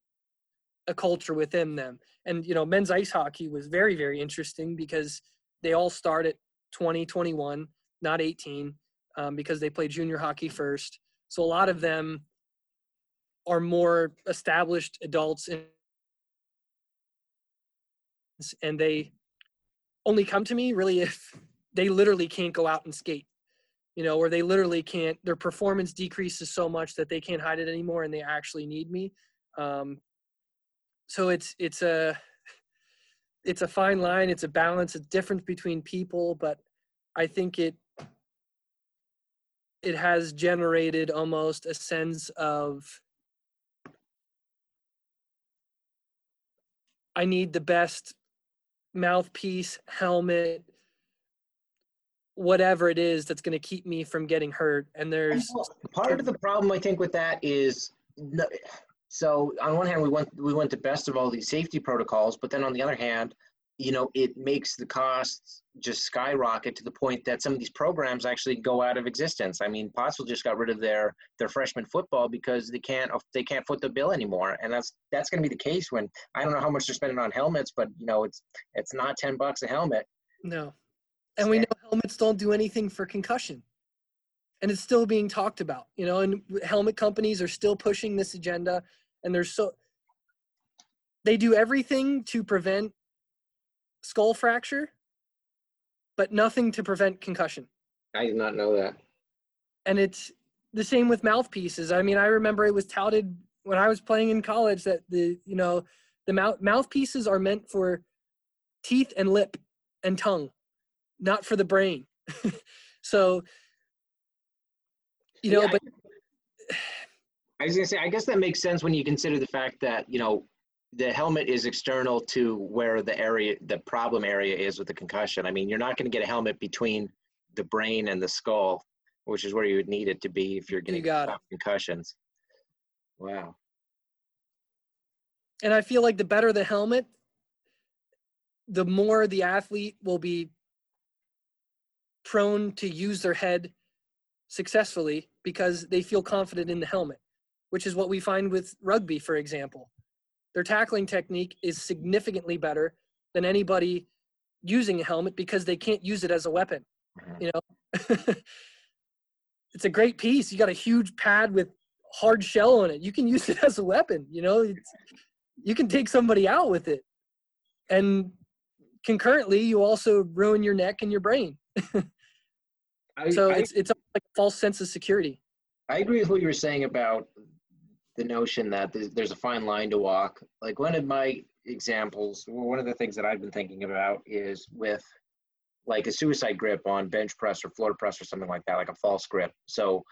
B: a culture within them? And you know, men's ice hockey was very very interesting because they all start at 20, 21, not 18 um, because they play junior hockey first. So a lot of them are more established adults and and they only come to me really if they literally can't go out and skate you know or they literally can't their performance decreases so much that they can't hide it anymore and they actually need me. Um, so it's it's a it's a fine line it's a balance a difference between people but i think it it has generated almost a sense of I need the best mouthpiece, helmet, whatever it is that's going to keep me from getting hurt. And there's
A: part of the problem I think with that is so on one hand we went we went the best of all these safety protocols, but then on the other hand, you know, it makes the costs just skyrocket to the point that some of these programs actually go out of existence. I mean, Pottsville just got rid of their their freshman football because they can't they can't foot the bill anymore, and that's that's going to be the case when I don't know how much they're spending on helmets, but you know, it's it's not ten bucks a helmet.
B: No, and we know helmets don't do anything for concussion, and it's still being talked about. You know, and helmet companies are still pushing this agenda, and they're so they do everything to prevent skull fracture, but nothing to prevent concussion.
A: I did not know that.
B: And it's the same with mouthpieces. I mean, I remember it was touted when I was playing in college that the you know the mouth mouthpieces are meant for teeth and lip and tongue, not for the brain. so you know, yeah, but
A: I was gonna say, I guess that makes sense when you consider the fact that you know the helmet is external to where the area the problem area is with the concussion. I mean you're not going to get a helmet between the brain and the skull which is where you would need it to be if you're getting you concussions. Wow.
B: And i feel like the better the helmet the more the athlete will be prone to use their head successfully because they feel confident in the helmet which is what we find with rugby for example their tackling technique is significantly better than anybody using a helmet because they can't use it as a weapon. Mm-hmm. You know, it's a great piece. You got a huge pad with hard shell on it. You can use it as a weapon. You know, you can take somebody out with it, and concurrently, you also ruin your neck and your brain. I, so I, it's it's like a false sense of security.
A: I agree with what you were saying about the notion that there's a fine line to walk. Like one of my examples, one of the things that I've been thinking about is with like a suicide grip on bench press or floor press or something like that, like a false grip. So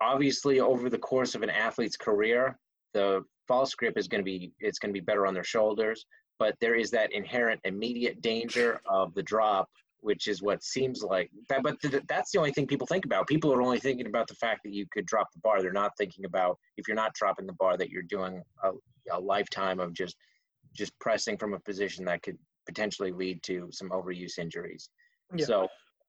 A: obviously over the course of an athlete's career, the false grip is going to be it's going to be better on their shoulders, but there is that inherent immediate danger of the drop which is what seems like that but th- that's the only thing people think about. People are only thinking about the fact that you could drop the bar. They're not thinking about if you're not dropping the bar that you're doing a, a lifetime of just just pressing from a position that could potentially lead to some overuse injuries. Yeah. so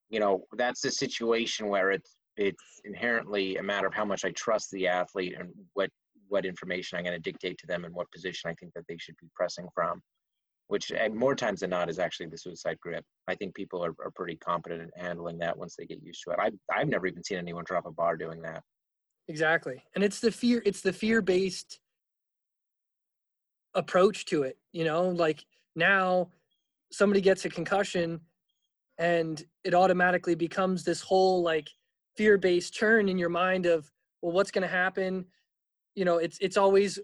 A: you know that's the situation where it's it's inherently a matter of how much i trust the athlete and what what information i'm going to dictate to them and what position i think that they should be pressing from which eh, more times than not is actually the suicide grip. I think people are, are pretty competent in handling that once they get used to it. I've, I've never even seen anyone drop a bar doing that.
B: Exactly. And it's the fear, it's the fear based approach to it. You know, like now somebody gets a concussion and it automatically becomes this whole like fear based churn in your mind of, well, what's going to happen? you know, it's it's always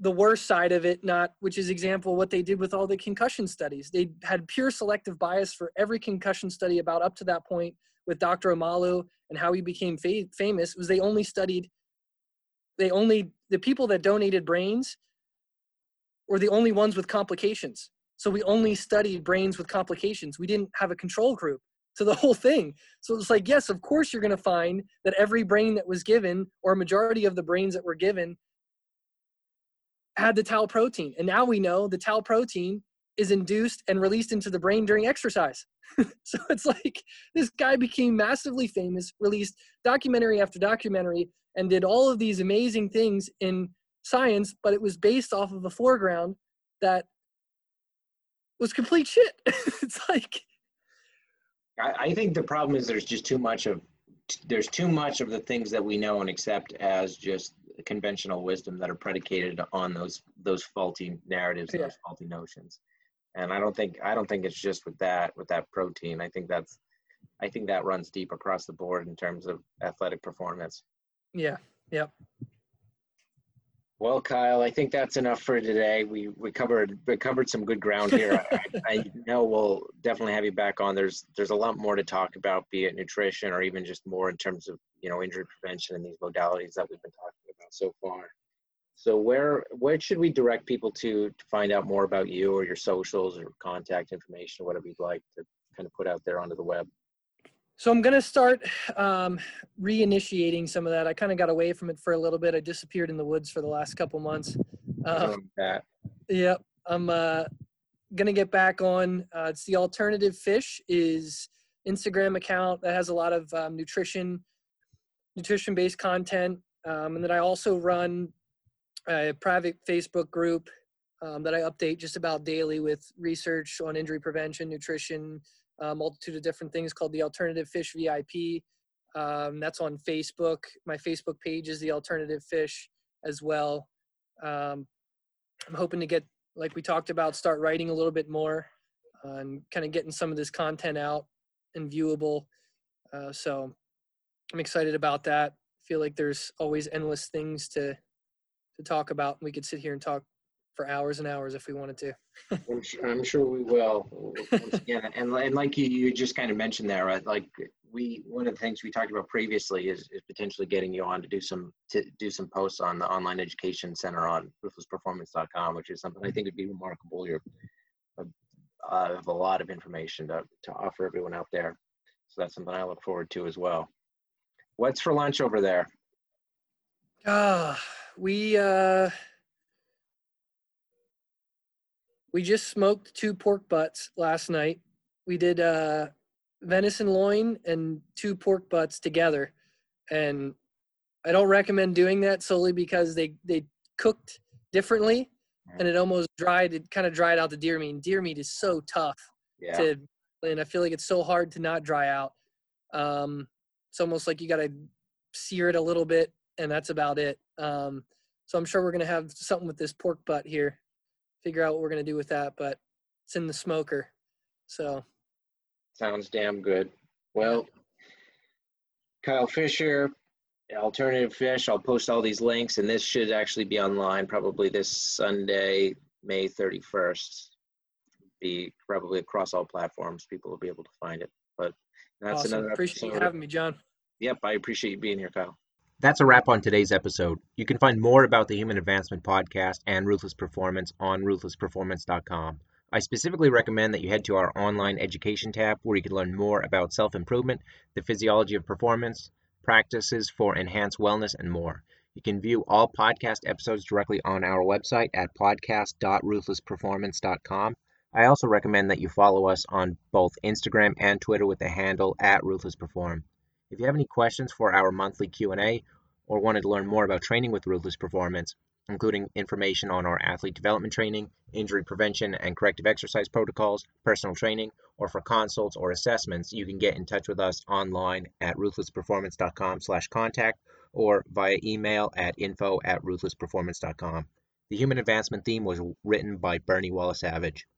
B: the worst side of it, not which is example what they did with all the concussion studies. They had pure selective bias for every concussion study about up to that point with Dr. Omalu and how he became fa- famous was they only studied they only the people that donated brains were the only ones with complications. So we only studied brains with complications. We didn't have a control group to the whole thing. So it's like, yes, of course you're going to find that every brain that was given, or majority of the brains that were given, had the tau protein. And now we know the tau protein is induced and released into the brain during exercise. so it's like this guy became massively famous, released documentary after documentary, and did all of these amazing things in science, but it was based off of a foreground that was complete shit. it's like
A: I, I think the problem is there's just too much of there's too much of the things that we know and accept as just conventional wisdom that are predicated on those those faulty narratives
B: Yeah.
A: those faulty notions. And i don't think i don't think it's just with that with that protein. I think that's i think that runs deep across the board in terms of athletic performance.
B: Yeah, yep.
A: well kyle i think that's enough for today. We we covered we covered some good ground here. I, I know we'll definitely have you back on. There's there's a lot more to talk about be it nutrition or even just more in terms of you know injury prevention and these modalities that we've been talking so far so where where should we direct people to to find out more about you or your socials or contact information whatever you'd like to kind of put out there onto the web
B: So I'm gonna start um, reinitiating some of that. I kind of got away from it for a little bit. I disappeared in the woods for the last couple months.
A: Um, that
B: Yep, I'm uh, gonna get back on. Uh, it's the alternative fish is Instagram account that has a lot of um, nutrition, nutrition based content, um, and then I also run a private Facebook group um, that I update just about daily with research on injury prevention, nutrition, a multitude of different things called the Alternative Fish VIP. Um, that's on Facebook. My Facebook page is the Alternative Fish as well. Um, I'm hoping to get, like we talked about, start writing a little bit more uh, and kind of getting some of this content out and viewable. Uh, so I'm excited about that. Feel like there's always endless things to to talk about. We could sit here and talk for hours and hours if we wanted to.
A: I'm sure, I'm sure we will. Again, and, and like you, you just kind of mentioned there, right? Like we, one of the things we talked about previously is, is potentially getting you on to do some to do some posts on the online education center on ruthlessperformance.com, which is something I think would be remarkable. You're uh, a lot of information to to offer everyone out there, so that's something I look forward to as well. What's for lunch over there?
B: Ah, we uh we just smoked two pork butts last night. We did uh venison loin and two pork butts together. And I don't recommend doing that solely because they they cooked differently and it almost dried it kind of dried out the deer meat. Deer meat is so tough
A: Yeah,
B: to and I feel like it's so hard to not dry out. Um, it's almost like you got to sear it a little bit, and that's about it. Um, so I'm sure we're gonna have something with this pork butt here. Figure out what we're gonna do with that, but it's in the smoker. So
A: sounds damn good. Well, Kyle Fisher, Alternative Fish. I'll post all these links, and this should actually be online probably this Sunday, May 31st. Be probably across all platforms. People will be able to find it. But that's
B: awesome.
A: another
B: Appreciate you having me, John.
A: Yep, I appreciate you being here, Kyle.
C: That's a wrap on today's episode. You can find more about the Human Advancement Podcast and Ruthless Performance on ruthlessperformance.com. I specifically recommend that you head to our online education tab where you can learn more about self improvement, the physiology of performance, practices for enhanced wellness, and more. You can view all podcast episodes directly on our website at podcast.ruthlessperformance.com. I also recommend that you follow us on both Instagram and Twitter with the handle at ruthlessperform. If you have any questions for our monthly Q&A or wanted to learn more about training with Ruthless Performance, including information on our athlete development training, injury prevention and corrective exercise protocols, personal training, or for consults or assessments, you can get in touch with us online at ruthlessperformance.com/contact or via email at info at ruthlessperformance.com. The human advancement theme was written by Bernie Wallace Savage.